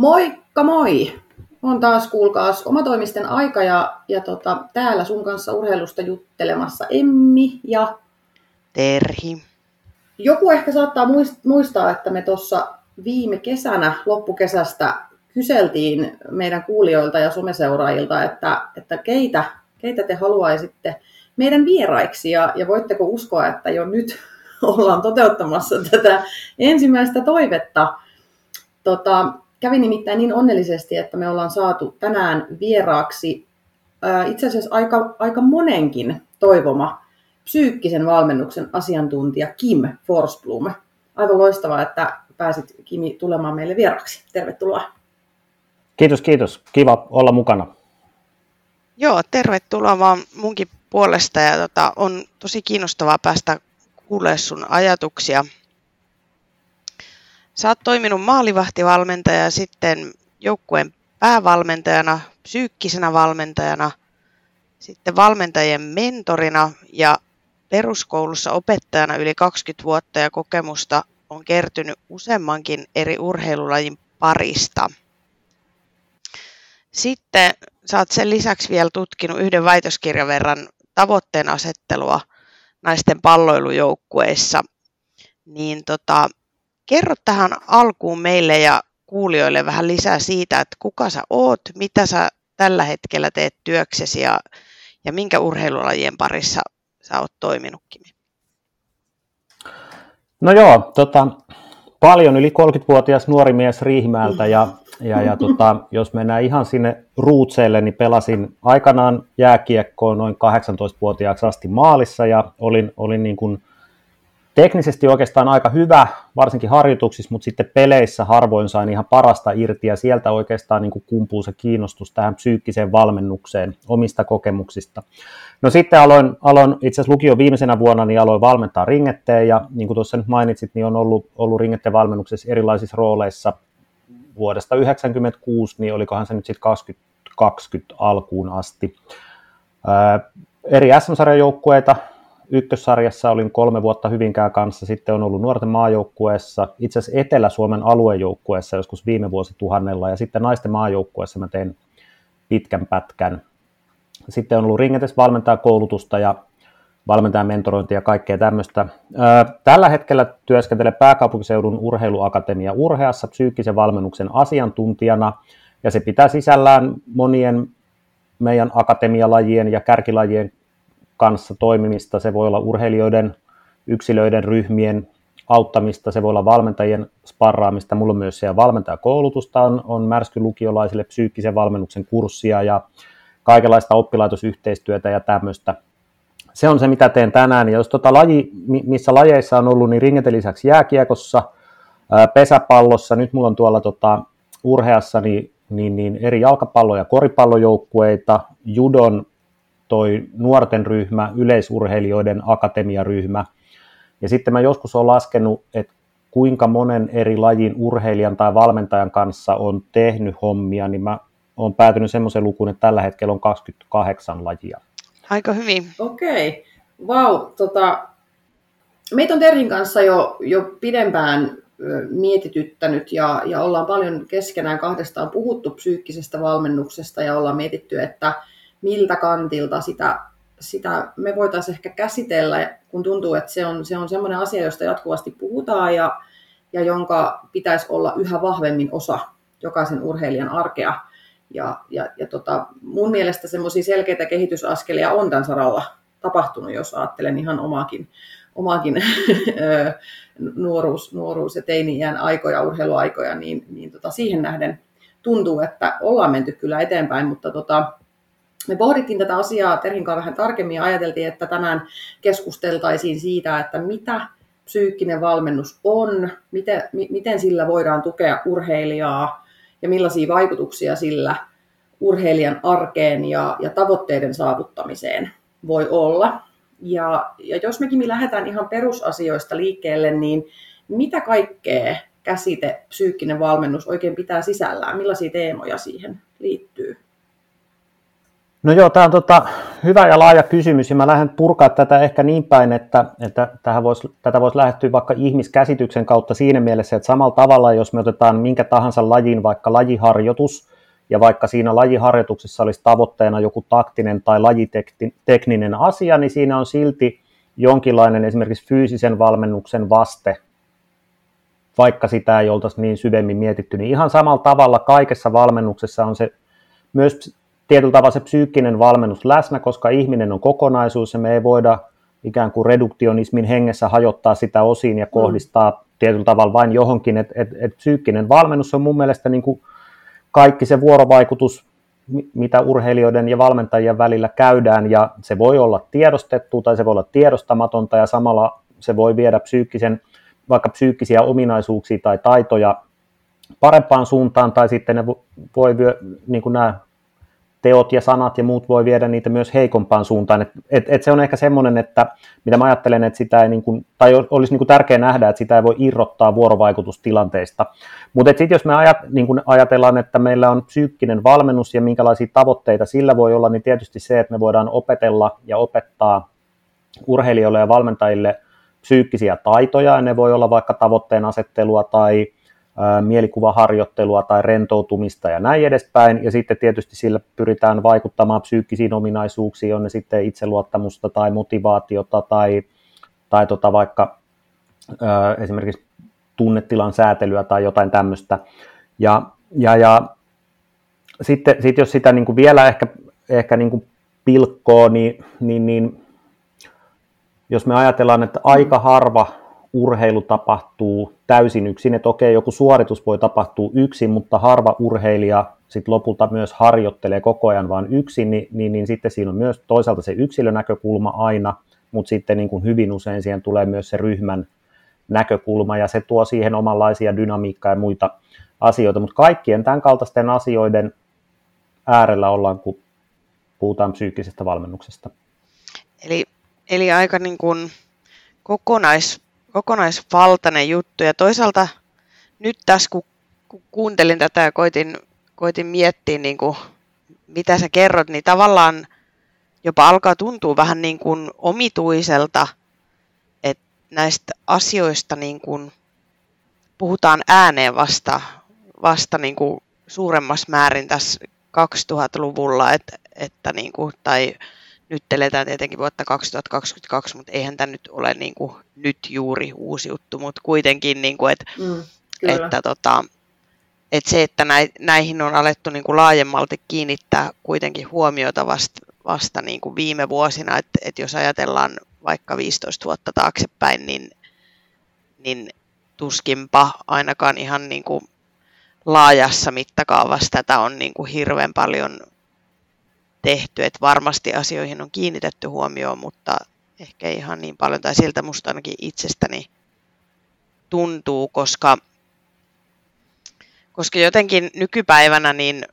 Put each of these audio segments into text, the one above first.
Moikka moi! On taas kuulkaas omatoimisten aika ja, ja tota, täällä sun kanssa urheilusta juttelemassa Emmi ja Terhi. Joku ehkä saattaa muistaa, että me tuossa viime kesänä, loppukesästä, kyseltiin meidän kuulijoilta ja someseuraajilta, että, että keitä, keitä te haluaisitte meidän vieraiksi ja, ja voitteko uskoa, että jo nyt ollaan toteuttamassa tätä ensimmäistä toivetta. Tota, kävi nimittäin niin onnellisesti, että me ollaan saatu tänään vieraaksi itse asiassa aika, aika monenkin toivoma psyykkisen valmennuksen asiantuntija Kim Forsblom. Aivan loistavaa, että pääsit Kimi tulemaan meille vieraaksi. Tervetuloa. Kiitos, kiitos. Kiva olla mukana. Joo, tervetuloa vaan munkin puolesta ja tota, on tosi kiinnostavaa päästä kuulemaan sun ajatuksia. Sä oot toiminut maalivahtivalmentaja ja sitten joukkueen päävalmentajana, psyykkisenä valmentajana, sitten valmentajien mentorina ja peruskoulussa opettajana yli 20 vuotta ja kokemusta on kertynyt useammankin eri urheilulajin parista. Sitten sä oot sen lisäksi vielä tutkinut yhden väitöskirjan verran tavoitteen asettelua naisten palloilujoukkueissa. Niin tota, kerro tähän alkuun meille ja kuulijoille vähän lisää siitä, että kuka sä oot, mitä sä tällä hetkellä teet työksesi ja, ja minkä urheilulajien parissa sä oot toiminutkin? No joo, tota, paljon yli 30-vuotias nuori mies Riihimäeltä ja, ja, ja tota, jos mennään ihan sinne ruutseille, niin pelasin aikanaan jääkiekkoa noin 18-vuotiaaksi asti maalissa ja olin, olin niin kuin teknisesti oikeastaan aika hyvä, varsinkin harjoituksissa, mutta sitten peleissä harvoin sain ihan parasta irti ja sieltä oikeastaan niin kuin kumpuu se kiinnostus tähän psyykkiseen valmennukseen omista kokemuksista. No sitten aloin, aloin itse asiassa lukion viimeisenä vuonna, niin aloin valmentaa ringetteen ja niin kuin tuossa nyt mainitsit, niin on ollut, ollut ringetteen valmennuksessa erilaisissa rooleissa vuodesta 1996, niin olikohan se nyt sitten 2020 alkuun asti. Ää, eri SM-sarjan joukkueita, ykkössarjassa olin kolme vuotta Hyvinkään kanssa, sitten on ollut nuorten maajoukkueessa, itse asiassa Etelä-Suomen aluejoukkueessa joskus viime vuosituhannella, ja sitten naisten maajoukkueessa mä tein pitkän pätkän. Sitten on ollut ringetes valmentaa koulutusta ja valmentajan mentorointia ja kaikkea tämmöistä. Tällä hetkellä työskentelen pääkaupunkiseudun urheiluakatemia Urheassa psyykkisen valmennuksen asiantuntijana, ja se pitää sisällään monien meidän akatemialajien ja kärkilajien kanssa toimimista, se voi olla urheilijoiden, yksilöiden, ryhmien auttamista, se voi olla valmentajien sparraamista, mulla on myös siellä valmentajakoulutusta, on, on märskylukiolaisille psyykkisen valmennuksen kurssia ja kaikenlaista oppilaitosyhteistyötä ja tämmöistä. Se on se, mitä teen tänään. Ja jos tota laji, missä lajeissa on ollut, niin ringeten lisäksi jääkiekossa, pesäpallossa, nyt mulla on tuolla tota, urheassa niin, niin, niin eri jalkapallo- ja koripallojoukkueita, judon toi nuorten ryhmä, yleisurheilijoiden akatemiaryhmä. Ja sitten mä joskus olen laskenut, että kuinka monen eri lajin urheilijan tai valmentajan kanssa on tehnyt hommia, niin mä olen päätynyt semmoisen lukuun, että tällä hetkellä on 28 lajia. Aika hyvin. Okei, okay. vau. Wow, tota, meitä on Terhin kanssa jo, jo pidempään mietityttänyt ja, ja ollaan paljon keskenään kahdestaan puhuttu psyykkisestä valmennuksesta ja ollaan mietitty, että miltä kantilta sitä, sitä me voitaisiin ehkä käsitellä, kun tuntuu, että se on, se on sellainen asia, josta jatkuvasti puhutaan ja, ja jonka pitäisi olla yhä vahvemmin osa jokaisen urheilijan arkea. Ja, ja, ja tota, mun mielestä semmoisia selkeitä kehitysaskelia on tämän saralla tapahtunut, jos ajattelen ihan omaakin, omaakin nuoruus, nuoruus- ja teini-iän aikoja, urheiluaikoja, niin, niin tota, siihen nähden tuntuu, että ollaan menty kyllä eteenpäin, mutta tota, me pohdittiin tätä asiaa Terhin kanssa vähän tarkemmin ja ajateltiin, että tänään keskusteltaisiin siitä, että mitä psyykkinen valmennus on, miten, miten sillä voidaan tukea urheilijaa ja millaisia vaikutuksia sillä urheilijan arkeen ja, ja tavoitteiden saavuttamiseen voi olla. Ja, ja jos mekin lähdetään ihan perusasioista liikkeelle, niin mitä kaikkea käsite psyykkinen valmennus oikein pitää sisällään? Millaisia teemoja siihen liittyy? No joo, tämä on tota, hyvä ja laaja kysymys, ja mä lähden purkaa tätä ehkä niin päin, että, että tähän vois, tätä voisi lähettyä vaikka ihmiskäsityksen kautta siinä mielessä, että samalla tavalla, jos me otetaan minkä tahansa lajin vaikka lajiharjoitus, ja vaikka siinä lajiharjoituksessa olisi tavoitteena joku taktinen tai lajitekninen asia, niin siinä on silti jonkinlainen esimerkiksi fyysisen valmennuksen vaste, vaikka sitä ei oltaisi niin syvemmin mietitty, niin ihan samalla tavalla kaikessa valmennuksessa on se myös tietyllä tavalla se psyykkinen valmennus läsnä, koska ihminen on kokonaisuus ja me ei voida ikään kuin reduktionismin hengessä hajottaa sitä osiin ja mm. kohdistaa mm. tietyllä tavalla vain johonkin, että et, et psyykkinen valmennus on mun mielestä niin kuin kaikki se vuorovaikutus, mitä urheilijoiden ja valmentajien välillä käydään, ja se voi olla tiedostettu tai se voi olla tiedostamatonta, ja samalla se voi viedä psyykkisen, vaikka psyykkisiä ominaisuuksia tai taitoja parempaan suuntaan, tai sitten ne voi, niin kuin nämä teot ja sanat ja muut voi viedä niitä myös heikompaan suuntaan. Et, et, et se on ehkä semmoinen, että mitä mä ajattelen, että sitä ei niin kuin, tai olisi niin kuin tärkeää nähdä, että sitä ei voi irrottaa vuorovaikutustilanteista. Mutta sitten jos me ajat, niin kuin ajatellaan, että meillä on psyykkinen valmennus ja minkälaisia tavoitteita sillä voi olla, niin tietysti se, että me voidaan opetella ja opettaa urheilijoille ja valmentajille psyykkisiä taitoja, ja ne voi olla vaikka tavoitteen asettelua tai mielikuvaharjoittelua tai rentoutumista ja näin edespäin. Ja sitten tietysti sillä pyritään vaikuttamaan psyykkisiin ominaisuuksiin, on ne sitten itseluottamusta tai motivaatiota tai, tai tota vaikka ää, esimerkiksi tunnetilan säätelyä tai jotain tämmöistä. Ja, ja, ja sitten, sitten jos sitä niin kuin vielä ehkä, ehkä niin kuin pilkkoo, niin, niin, niin jos me ajatellaan, että aika harva urheilu tapahtuu täysin yksin, että okei, joku suoritus voi tapahtua yksin, mutta harva urheilija sit lopulta myös harjoittelee koko ajan vain yksin, niin, niin, niin sitten siinä on myös toisaalta se yksilönäkökulma aina, mutta sitten niin kuin hyvin usein siihen tulee myös se ryhmän näkökulma, ja se tuo siihen omanlaisia dynamiikkaa ja muita asioita, mutta kaikkien tämän kaltaisten asioiden äärellä ollaan, kun puhutaan psyykkisestä valmennuksesta. Eli, eli aika niin kuin kokonais, kokonaisvaltainen juttu. Ja toisaalta nyt tässä, kun, kun kuuntelin tätä ja koitin, koitin miettiä, niin kuin, mitä sä kerrot, niin tavallaan jopa alkaa tuntua vähän niin kuin omituiselta, että näistä asioista niin kuin puhutaan ääneen vasta, vasta niin kuin suuremmassa määrin tässä 2000-luvulla, että, että niin kuin, tai nyt eletään tietenkin vuotta 2022, mutta eihän tämä nyt ole niin kuin nyt juuri uusi juttu, mutta kuitenkin, niin kuin, että, mm, että, tota, että se, että näihin on alettu niin kuin laajemmalti kiinnittää kuitenkin huomiota vasta, vasta niin kuin viime vuosina, että, että jos ajatellaan vaikka 15 vuotta taaksepäin, niin, niin tuskinpa ainakaan ihan niin kuin laajassa mittakaavassa tätä on niin kuin hirveän paljon tehty, että varmasti asioihin on kiinnitetty huomioon, mutta ehkä ei ihan niin paljon, tai siltä musta ainakin itsestäni tuntuu, koska, koska jotenkin nykypäivänä niin,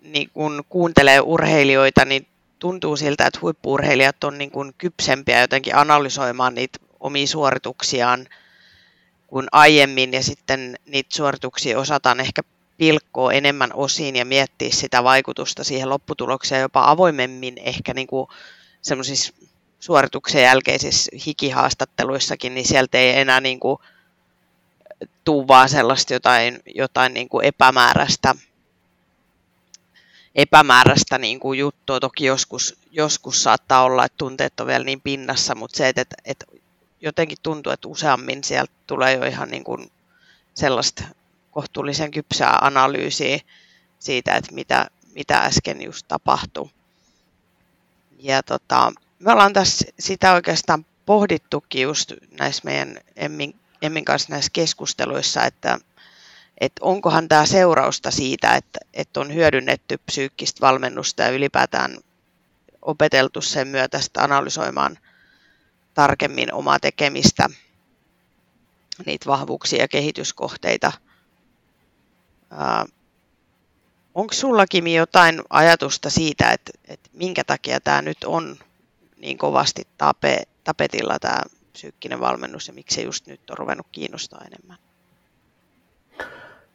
niin kun kuuntelee urheilijoita, niin tuntuu siltä, että huippuurheilijat on niin kuin kypsempiä jotenkin analysoimaan niitä omia suorituksiaan kuin aiemmin, ja sitten niitä suorituksia osataan ehkä pilkkoa enemmän osiin ja miettiä sitä vaikutusta siihen lopputulokseen jopa avoimemmin ehkä niin kuin semmoisissa suorituksen jälkeisissä hikihaastatteluissakin, niin sieltä ei enää niin kuin tuu vaan sellaista jotain, jotain niin kuin epämääräistä, epämääräistä niin kuin juttua. Toki joskus, joskus saattaa olla, että tunteet on vielä niin pinnassa, mutta se, että, että, että jotenkin tuntuu, että useammin sieltä tulee jo ihan niin kuin sellaista kohtuullisen kypsää analyysiä siitä, että mitä, mitä äsken just tapahtui. Ja tota, me ollaan tässä sitä oikeastaan pohdittukin just näissä meidän Emmin, Emmin kanssa näissä keskusteluissa, että, että onkohan tämä seurausta siitä, että, että on hyödynnetty psyykkistä valmennusta ja ylipäätään opeteltu sen myötä analysoimaan tarkemmin omaa tekemistä, niitä vahvuuksia ja kehityskohteita – Äh, onko sullakin jotain ajatusta siitä, että, että minkä takia tämä nyt on niin kovasti tape, tapetilla tämä psyykkinen valmennus ja miksi se just nyt on ruvennut kiinnostaa enemmän?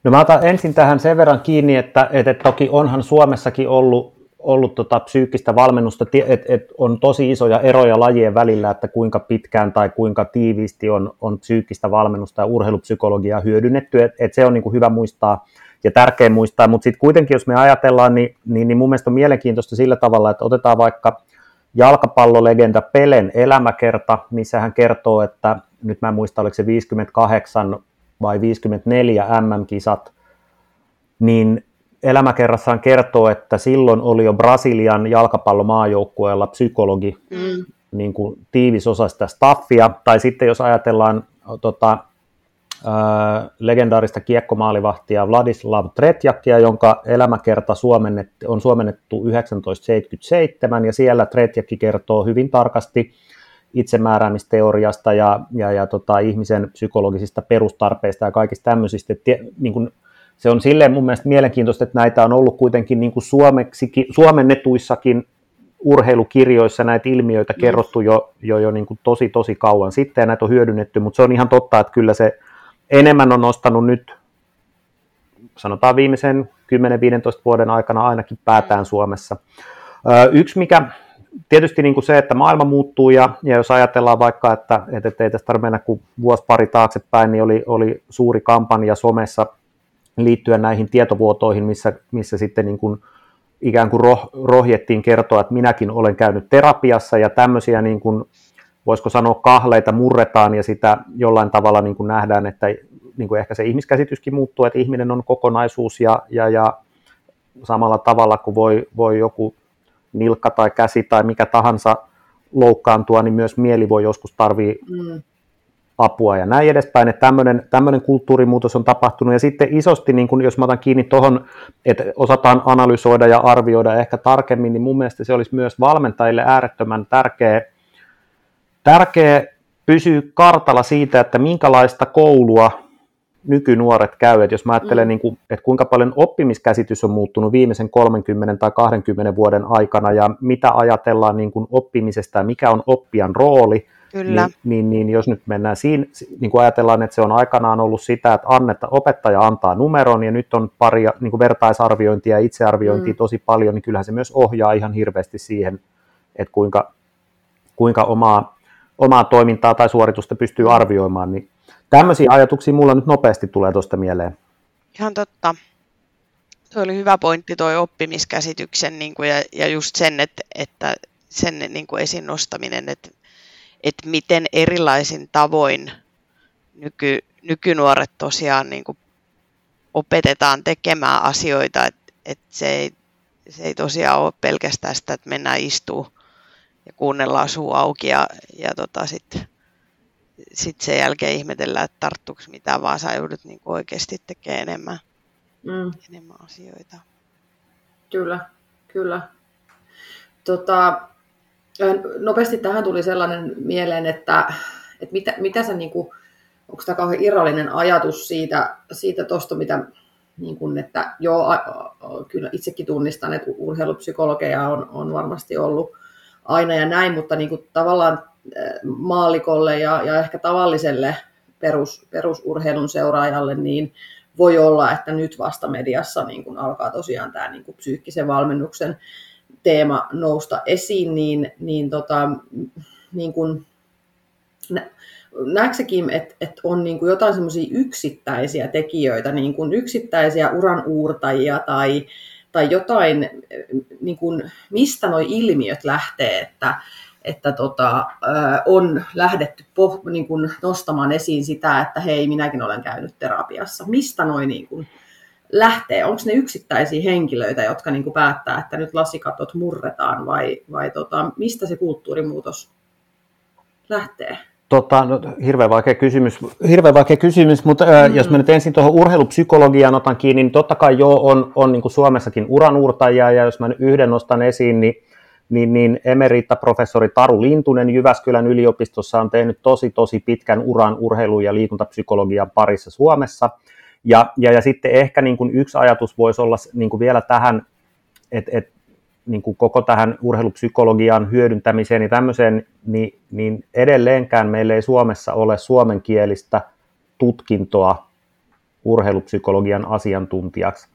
No mä otan ensin tähän sen verran kiinni, että, että toki onhan Suomessakin ollut ollut tota psyykkistä valmennusta, että et on tosi isoja eroja lajien välillä, että kuinka pitkään tai kuinka tiiviisti on, on psyykkistä valmennusta ja urheilupsykologiaa hyödynnetty, että et se on niin kuin hyvä muistaa ja tärkeä muistaa, mutta sitten kuitenkin jos me ajatellaan, niin, niin, niin mun mielestä on mielenkiintoista sillä tavalla, että otetaan vaikka jalkapallolegenda Pelen elämäkerta, missä hän kertoo, että nyt mä en muista, oliko se 58 vai 54 MM-kisat, niin elämäkerrassaan kertoo, että silloin oli jo Brasilian jalkapallomaajoukkueella psykologi, mm. niin kuin tiivis osa sitä staffia, tai sitten jos ajatellaan tota, äh, legendaarista kiekkomaalivahtia Vladislav Tretjakia, jonka elämäkerta suomennettu, on suomennettu 1977, ja siellä Tretjakki kertoo hyvin tarkasti itsemääräämisteoriasta ja, ja, ja tota, ihmisen psykologisista perustarpeista ja kaikista tämmöisistä. Et, niin kuin, se on silleen mun mielestä mielenkiintoista, että näitä on ollut kuitenkin niin kuin suomeksikin, suomennetuissakin urheilukirjoissa näitä ilmiöitä mm. kerrottu jo, jo, jo niin kuin tosi tosi kauan sitten ja näitä on hyödynnetty, mutta se on ihan totta, että kyllä se enemmän on nostanut nyt, sanotaan viimeisen 10-15 vuoden aikana ainakin päätään Suomessa. Yksi, mikä tietysti niin kuin se, että maailma muuttuu ja, ja jos ajatellaan vaikka, että, että ei tästä tarvitse mennä kuin vuosi pari taaksepäin, niin oli, oli suuri kampanja somessa liittyen näihin tietovuotoihin, missä, missä sitten niin kuin ikään kuin roh, rohjettiin kertoa, että minäkin olen käynyt terapiassa ja tämmöisiä niin kuin, voisiko sanoa kahleita murretaan ja sitä jollain tavalla niin kuin nähdään, että niin kuin ehkä se ihmiskäsityskin muuttuu, että ihminen on kokonaisuus ja, ja, ja samalla tavalla kuin voi, voi joku nilkka tai käsi tai mikä tahansa loukkaantua, niin myös mieli voi joskus tarvii mm. Apua ja näin edespäin, että tämmöinen, tämmöinen kulttuurimuutos on tapahtunut. Ja sitten isosti, niin kun, jos mä otan kiinni tuohon, että osataan analysoida ja arvioida ehkä tarkemmin, niin mun mielestä se olisi myös valmentajille äärettömän tärkeä, tärkeä pysyä kartalla siitä, että minkälaista koulua nykynuoret käy, että jos mä ajattelen, mm. niin kuin, että kuinka paljon oppimiskäsitys on muuttunut viimeisen 30 tai 20 vuoden aikana ja mitä ajatellaan niin kuin oppimisesta ja mikä on oppijan rooli, Kyllä. Niin, niin, niin jos nyt mennään siinä, niin kuin ajatellaan, että se on aikanaan ollut sitä, että annetta, opettaja antaa numeron ja nyt on pari niin kuin vertaisarviointia ja itsearviointia mm. tosi paljon, niin kyllähän se myös ohjaa ihan hirveästi siihen, että kuinka, kuinka omaa, omaa toimintaa tai suoritusta pystyy arvioimaan, niin Tämmöisiä ajatuksia mulla nyt nopeasti tulee tuosta mieleen. Ihan totta. Tuo oli hyvä pointti tuo oppimiskäsityksen niin kuin, ja, ja just sen, että, että sen niin kuin esiin nostaminen, että, että miten erilaisin tavoin nyky, nykynuoret tosiaan niin kuin opetetaan tekemään asioita, että, että se, ei, se ei tosiaan ole pelkästään sitä, että mennään istuu ja kuunnellaan suu auki ja, ja tota sitten sitten sen jälkeen ihmetellään, että tarttuuko mitään, vaan sä joudut niin oikeasti tekemään enemmän, mm. enemmän asioita. Kyllä, kyllä. Tota, nopeasti tähän tuli sellainen mieleen, että, että mitä, mitä se, niin kuin, onko tämä kauhean irrallinen ajatus siitä, siitä tosta, mitä niin kuin, että joo, kyllä itsekin tunnistan, että urheilupsykologeja on, on varmasti ollut aina ja näin, mutta niin kuin, tavallaan maalikolle ja, ja ehkä tavalliselle perus, perusurheilun seuraajalle, niin voi olla, että nyt vasta mediassa niin kun alkaa tosiaan tämä niin kun psyykkisen valmennuksen teema nousta esiin, niin, niin, tota, niin kun, näeksekin, että, että on niin kuin jotain semmoisia yksittäisiä tekijöitä, niin kuin yksittäisiä uran uurtajia tai, tai jotain, niin kuin, mistä nuo ilmiöt lähtee, että, että tota, on lähdetty poh, niin kuin nostamaan esiin sitä, että hei, minäkin olen käynyt terapiassa. Mistä noin niin kuin lähtee? Onko ne yksittäisiä henkilöitä, jotka niin kuin päättää, että nyt lasikatot murretaan vai, vai tota, mistä se kulttuurimuutos lähtee? Tota, no, hirveän vaikea kysymys, hirveän vaikea kysymys mutta mm-hmm. jos mä nyt ensin tuohon urheilupsykologiaan otan kiinni, niin totta kai joo, on, on niin kuin Suomessakin uranuurtajia, ja jos mä nyt yhden nostan esiin, niin niin, niin emeritta-professori Taru Lintunen Jyväskylän yliopistossa on tehnyt tosi, tosi pitkän uran urheilu- ja liikuntapsykologian parissa Suomessa. Ja, ja, ja sitten ehkä niin kuin yksi ajatus voisi olla niin kuin vielä tähän, että et, niin kuin koko tähän urheilupsykologian hyödyntämiseen ja tämmöiseen, niin, niin edelleenkään meillä ei Suomessa ole suomenkielistä tutkintoa urheilupsykologian asiantuntijaksi.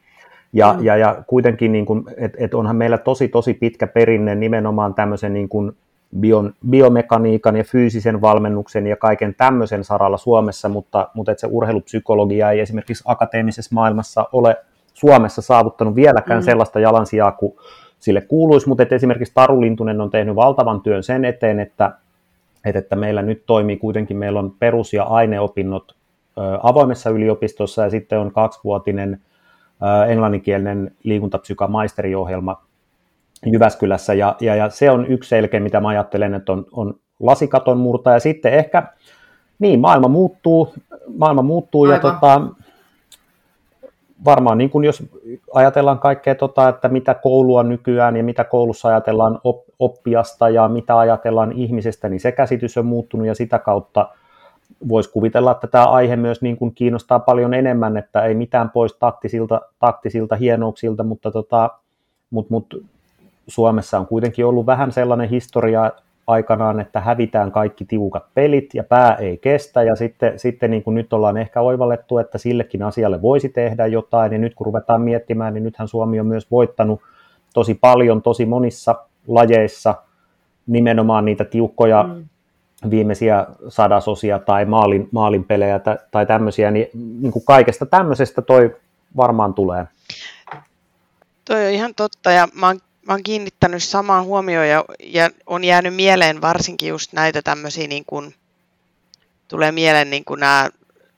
Ja, mm. ja, ja kuitenkin, niin että et onhan meillä tosi, tosi pitkä perinne nimenomaan tämmöisen niin kuin bion, biomekaniikan ja fyysisen valmennuksen ja kaiken tämmöisen saralla Suomessa, mutta, mutta että se urheilupsykologia ei esimerkiksi akateemisessa maailmassa ole Suomessa saavuttanut vieläkään mm. sellaista jalansijaa kuin sille kuuluisi, mutta että esimerkiksi Taru Lintunen on tehnyt valtavan työn sen eteen, että, että, että meillä nyt toimii kuitenkin, meillä on perus- ja aineopinnot avoimessa yliopistossa ja sitten on kaksivuotinen englanninkielinen liikuntapsyka maisteriohjelma Jyväskylässä ja, ja, ja, se on yksi selkeä, mitä mä ajattelen, että on, on lasikaton murta ja sitten ehkä, niin maailma muuttuu, maailma muuttuu Aivan. ja tota, varmaan niin kuin jos ajatellaan kaikkea, tota, että mitä koulua nykyään ja mitä koulussa ajatellaan oppiasta ja mitä ajatellaan ihmisestä, niin se käsitys on muuttunut ja sitä kautta voisi kuvitella, että tämä aihe myös niin kuin kiinnostaa paljon enemmän, että ei mitään pois taktisilta, taktisilta hienouksilta, mutta, tota, mut, mut Suomessa on kuitenkin ollut vähän sellainen historia aikanaan, että hävitään kaikki tiukat pelit ja pää ei kestä ja sitten, sitten niin kuin nyt ollaan ehkä oivallettu, että sillekin asialle voisi tehdä jotain ja nyt kun ruvetaan miettimään, niin nythän Suomi on myös voittanut tosi paljon, tosi monissa lajeissa nimenomaan niitä tiukkoja mm. viimeisiä sadasosia tai maalin, maalin pelejä tai, tai tämmöisiä, niin, niin kuin kaikesta tämmöisestä toi varmaan tulee. Toi on ihan totta ja mä oon mä oon kiinnittänyt samaan huomioon ja, ja on jäänyt mieleen varsinkin just näitä tämmöisiä, niin kuin, tulee mieleen niin kuin nämä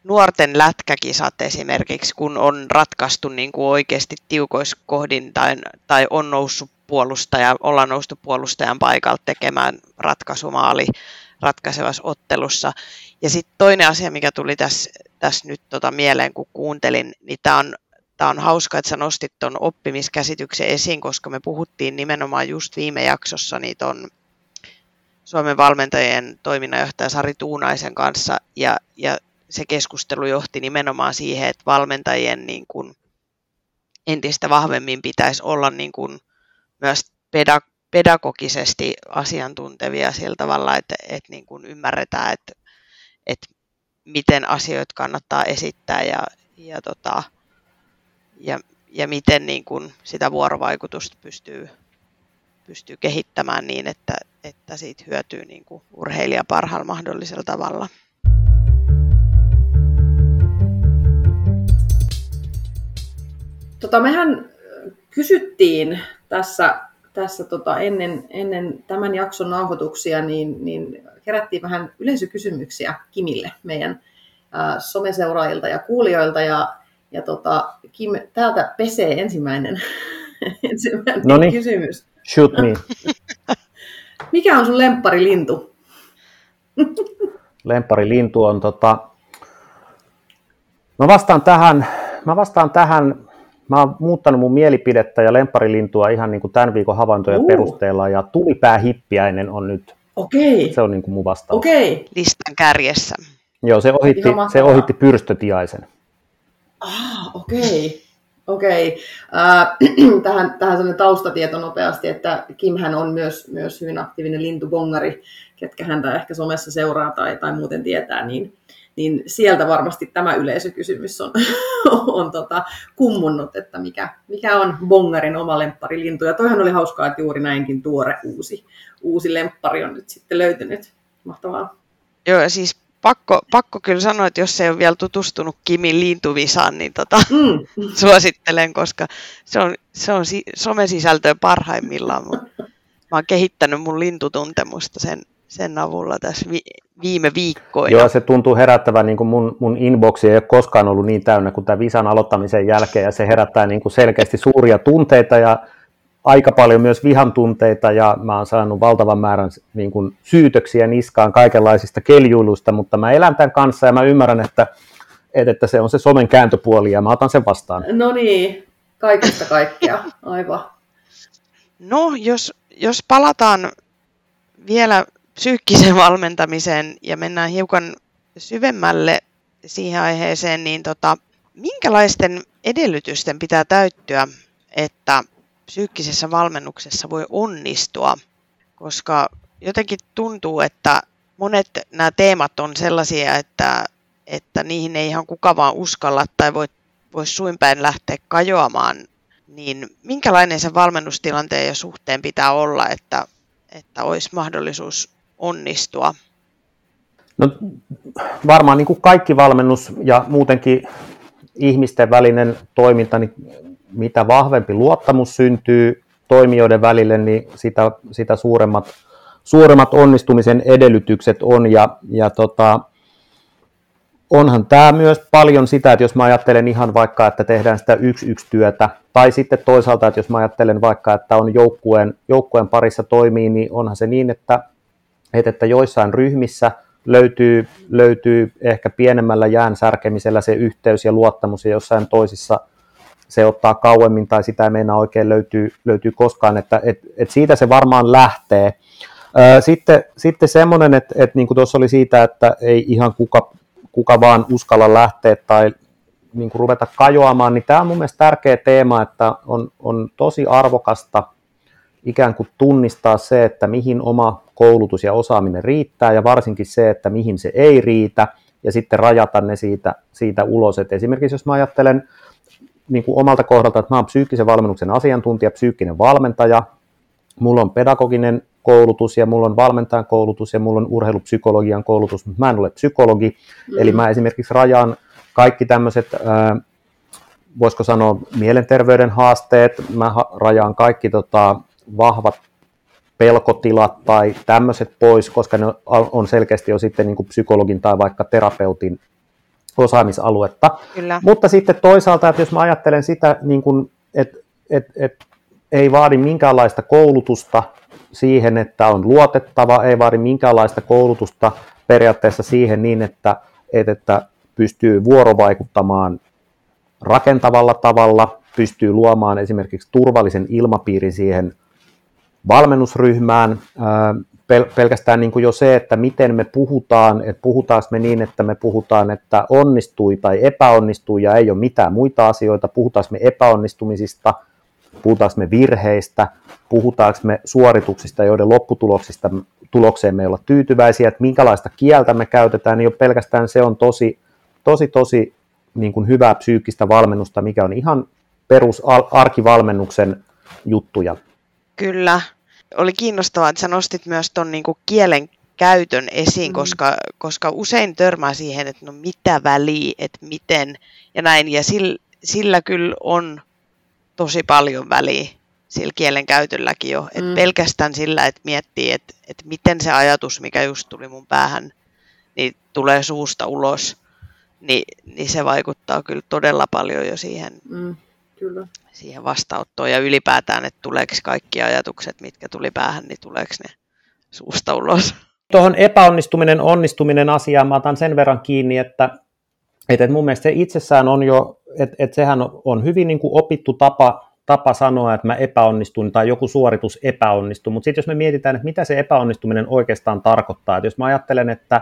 nuorten lätkäkisat esimerkiksi, kun on ratkaistu niin kuin oikeasti tiukoiskohdin tai, tai on noussut puolustaja, ollaan noustu puolustajan paikalta tekemään ratkaisumaali ratkaisevassa ottelussa. Ja sitten toinen asia, mikä tuli tässä, tässä nyt tota mieleen, kun kuuntelin, niin tämä on Tämä on hauska, että sä nostit tuon oppimiskäsityksen esiin, koska me puhuttiin nimenomaan just viime jaksossa niin ton Suomen valmentajien toiminnanjohtaja Sari Tuunaisen kanssa, ja, ja se keskustelu johti nimenomaan siihen, että valmentajien niin kuin entistä vahvemmin pitäisi olla niin kuin myös pedag- pedagogisesti asiantuntevia sillä tavalla, että, että niin kuin ymmärretään, että, että miten asioita kannattaa esittää ja, ja tota, ja, ja miten niin kuin sitä vuorovaikutusta pystyy, pystyy kehittämään niin, että, että siitä hyötyy niin kuin urheilija parhaalla mahdollisella tavalla. Tota, mehän kysyttiin tässä, tässä tota, ennen, ennen tämän jakson nauhoituksia, niin, niin kerättiin vähän yleisökysymyksiä Kimille meidän ää, someseuraajilta ja kuulijoilta. Ja ja tota, Kim, täältä pesee ensimmäinen, ensimmäinen Noniin. kysymys. Shoot me. Mikä on sun lempparilintu? lempparilintu on tota... Mä vastaan tähän, mä vastaan tähän, mä oon muuttanut mun mielipidettä ja lempparilintua ihan niin kuin tämän viikon havaintojen uh. perusteella ja tulipää hippiäinen on nyt, okay. se on niin kuin mun vastaus. Okay. Listan kärjessä. Joo, se ohitti, se ohitti pyrstötiaisen. Ah, okei. Okay. Okei. Okay. tähän, tähän sellainen taustatieto nopeasti, että Kimhän on myös, myös hyvin aktiivinen lintubongari, ketkä häntä ehkä somessa seuraa tai, tai muuten tietää, niin, niin sieltä varmasti tämä yleisökysymys on, on tota, kummunnut, että mikä, mikä on bongarin oma lempparilintu. Ja toihan oli hauskaa, että juuri näinkin tuore uusi, uusi lemppari on nyt sitten löytynyt. Mahtavaa. Joo, ja siis pakko, pakko kyllä sanoa, että jos ei ole vielä tutustunut Kimin lintuvisaan, niin tota, mm. suosittelen, koska se on, se on si- somesisältöä parhaimmillaan. Mä oon kehittänyt mun lintutuntemusta sen, sen avulla tässä vi- viime viikkoina. Joo, se tuntuu herättävän, niin kuin mun, mun inboxi ei ole koskaan ollut niin täynnä kuin tämän visan aloittamisen jälkeen, ja se herättää niin kuin selkeästi suuria tunteita, ja aika paljon myös vihan tunteita ja mä oon saanut valtavan määrän niin kuin, syytöksiä niskaan kaikenlaisista keljuiluista, mutta mä elän tämän kanssa ja mä ymmärrän, että, että se on se somen kääntöpuoli ja mä otan sen vastaan. No niin, kaikesta kaikkea, aivan. No, jos, jos palataan vielä psyykkiseen valmentamiseen ja mennään hiukan syvemmälle siihen aiheeseen, niin tota, minkälaisten edellytysten pitää täyttyä, että psyykkisessä valmennuksessa voi onnistua, koska jotenkin tuntuu, että monet nämä teemat on sellaisia, että, että niihin ei ihan kuka vaan uskalla tai voi, voi suinpäin lähteä kajoamaan niin minkälainen se valmennustilanteen ja suhteen pitää olla, että, että olisi mahdollisuus onnistua? No, varmaan niin kuin kaikki valmennus ja muutenkin ihmisten välinen toiminta, niin mitä vahvempi luottamus syntyy toimijoiden välille, niin sitä, sitä suuremmat, suuremmat onnistumisen edellytykset on. Ja, ja tota, onhan tämä myös paljon sitä, että jos mä ajattelen ihan vaikka, että tehdään sitä yksi-yksi-työtä, tai sitten toisaalta, että jos mä ajattelen vaikka, että on joukkueen, joukkueen parissa toimii, niin onhan se niin, että, että joissain ryhmissä löytyy, löytyy ehkä pienemmällä jään särkemisellä se yhteys ja luottamus, ja jossain toisissa se ottaa kauemmin tai sitä ei meinaa oikein löytyy, löytyy koskaan, että et, et siitä se varmaan lähtee. Sitten, sitten semmoinen, että, että niin kuin tuossa oli siitä, että ei ihan kuka kuka vaan uskalla lähteä tai niin kuin ruveta kajoamaan, niin tämä on mun mielestä tärkeä teema, että on, on tosi arvokasta ikään kuin tunnistaa se, että mihin oma koulutus ja osaaminen riittää ja varsinkin se, että mihin se ei riitä ja sitten rajata ne siitä, siitä ulos. Et esimerkiksi jos mä ajattelen niin kuin omalta kohdalta, että mä oon psyykkisen valmennuksen asiantuntija, psyykkinen valmentaja, mulla on pedagoginen koulutus ja mulla on valmentajan koulutus ja mulla on urheilupsykologian koulutus, mutta mä en ole psykologi. Mm. Eli mä esimerkiksi rajaan kaikki tämmöiset, voisiko sanoa mielenterveyden haasteet, mä rajaan kaikki tota, vahvat pelkotilat tai tämmöiset pois, koska ne on selkeästi jo sitten niin kuin psykologin tai vaikka terapeutin osaamisaluetta. Kyllä. Mutta sitten toisaalta, että jos mä ajattelen sitä, niin kuin, että et, et, ei vaadi minkäänlaista koulutusta siihen, että on luotettava, ei vaadi minkäänlaista koulutusta periaatteessa siihen niin, että, että pystyy vuorovaikuttamaan rakentavalla tavalla, pystyy luomaan esimerkiksi turvallisen ilmapiirin siihen valmennusryhmään. Pelkästään niin kuin jo se, että miten me puhutaan, että puhutaanko me niin, että me puhutaan, että onnistui tai epäonnistui ja ei ole mitään muita asioita, puhutaanko me epäonnistumisista – puhutaanko me virheistä, puhutaanko me suorituksista, joiden lopputuloksista tulokseen me ei olla tyytyväisiä, että minkälaista kieltä me käytetään, niin jo pelkästään se on tosi, tosi, tosi niin kuin hyvää psyykkistä valmennusta, mikä on ihan perus arkivalmennuksen juttuja. Kyllä. Oli kiinnostavaa, että sä nostit myös tuon niin kielen käytön esiin, mm. koska, koska usein törmää siihen, että no mitä väliä, että miten ja näin. Ja sillä, sillä kyllä on tosi paljon väliä sillä kielen käytölläkin jo. Et mm. Pelkästään sillä, että miettii, että et miten se ajatus, mikä just tuli mun päähän, niin tulee suusta ulos, niin, niin se vaikuttaa kyllä todella paljon jo siihen, mm, kyllä. siihen vastaanottoon ja ylipäätään, että tuleeko kaikki ajatukset, mitkä tuli päähän, niin tuleeko ne suusta ulos. Tuohon epäonnistuminen, onnistuminen asiaan mä otan sen verran kiinni, että, että mun mielestä se itsessään on jo että et sehän on hyvin niin kuin opittu tapa, tapa sanoa, että mä epäonnistun tai joku suoritus epäonnistuu, mutta sitten jos me mietitään, että mitä se epäonnistuminen oikeastaan tarkoittaa, että jos mä ajattelen, että,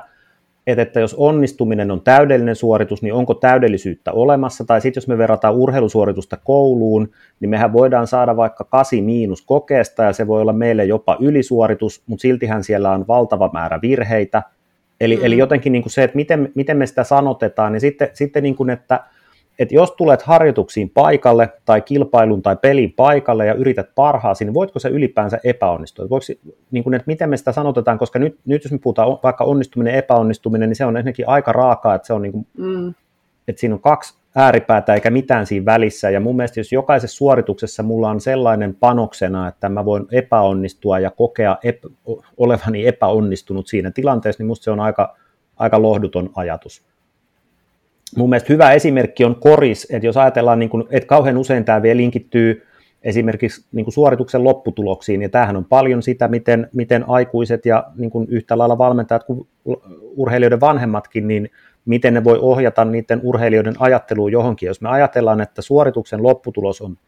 että, että jos onnistuminen on täydellinen suoritus, niin onko täydellisyyttä olemassa, tai sitten jos me verrataan urheilusuoritusta kouluun, niin mehän voidaan saada vaikka 8 miinus kokeesta, ja se voi olla meille jopa ylisuoritus, mutta siltihän siellä on valtava määrä virheitä, Eli, mm. eli jotenkin niin kuin se, että miten, miten me sitä sanotetaan, niin sitten, sitten niin kuin, että että jos tulet harjoituksiin paikalle tai kilpailun tai pelin paikalle ja yrität parhaasi, niin voitko se ylipäänsä epäonnistua? Voiko, niin kuin, että miten me sitä sanotetaan, koska nyt, nyt jos me puhutaan vaikka onnistuminen epäonnistuminen, niin se on ensinnäkin aika raakaa, että, se on niin kuin, mm. että siinä on kaksi ääripäätä eikä mitään siinä välissä. Ja mun mielestä jos jokaisessa suorituksessa mulla on sellainen panoksena, että mä voin epäonnistua ja kokea epä, olevani epäonnistunut siinä tilanteessa, niin musta se on aika, aika lohduton ajatus mun mielestä hyvä esimerkki on koris, että jos ajatellaan, niin kuin, että kauhean usein tämä vielä linkittyy esimerkiksi niin kuin suorituksen lopputuloksiin, ja tämähän on paljon sitä, miten, miten aikuiset ja niin kuin yhtä lailla valmentajat kuin urheilijoiden vanhemmatkin, niin miten ne voi ohjata niiden urheilijoiden ajatteluun johonkin. Jos me ajatellaan, että suorituksen lopputulos on,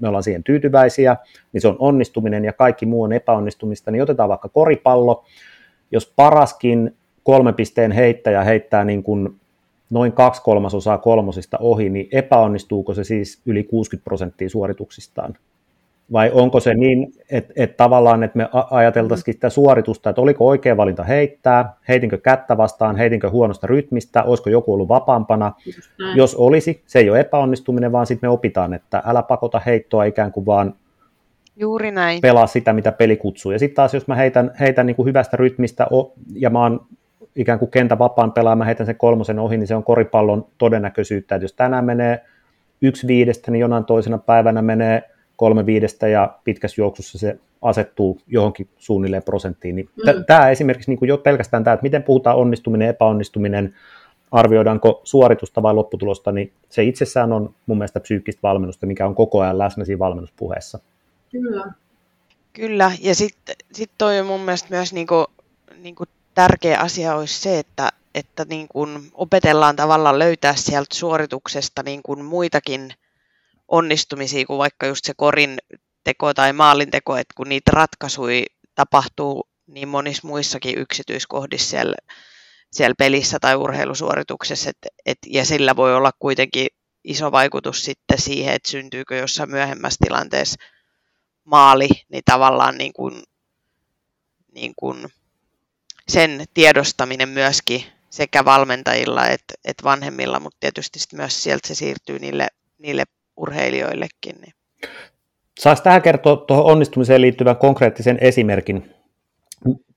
me ollaan siihen tyytyväisiä, niin se on onnistuminen ja kaikki muu on epäonnistumista, niin otetaan vaikka koripallo, jos paraskin kolme pisteen heittäjä heittää niin kuin noin kaksi kolmasosaa kolmosista ohi, niin epäonnistuuko se siis yli 60 prosenttia suorituksistaan? vai onko se niin, että, että tavallaan, että me ajateltaisiin sitä suoritusta, että oliko oikea valinta heittää, heitinkö kättä vastaan, heitinkö huonosta rytmistä, olisiko joku ollut vapaampana. Jos olisi, se ei ole epäonnistuminen, vaan sitten me opitaan, että älä pakota heittoa ikään kuin vaan Juuri näin. pelaa sitä, mitä peli kutsuu. Ja sitten taas, jos mä heitän, heitän niin kuin hyvästä rytmistä ja mä oon ikään kuin kentä vapaan pelaa, mä heitän sen kolmosen ohi, niin se on koripallon todennäköisyyttä, että jos tänään menee yksi viidestä, niin jonain toisena päivänä menee kolme viidestä ja pitkässä juoksussa se asettuu johonkin suunnilleen prosenttiin. Niin mm. Tämä esimerkiksi niin kuin jo pelkästään tämä, että miten puhutaan onnistuminen, epäonnistuminen, arvioidaanko suoritusta vai lopputulosta, niin se itsessään on mun mielestä psyykkistä valmennusta, mikä on koko ajan läsnä siinä valmennuspuheessa. Kyllä. Kyllä, ja sitten sit toi on mun mielestä myös niinku, niinku tärkeä asia olisi se, että, että niin kun opetellaan tavallaan löytää sieltä suorituksesta niin kun muitakin onnistumisia kuin vaikka just se korin teko tai maalinteko, että kun niitä ratkaisui tapahtuu niin monissa muissakin yksityiskohdissa siellä, siellä pelissä tai urheilusuorituksessa, et, et, ja sillä voi olla kuitenkin iso vaikutus sitten siihen, että syntyykö jossain myöhemmässä tilanteessa maali, niin tavallaan niin kuin, niin kuin sen tiedostaminen myöskin sekä valmentajilla että, että vanhemmilla, mutta tietysti myös sieltä se siirtyy niille, niille urheilijoillekin. Niin. Saisi tähän kertoa tuohon onnistumiseen liittyvän konkreettisen esimerkin.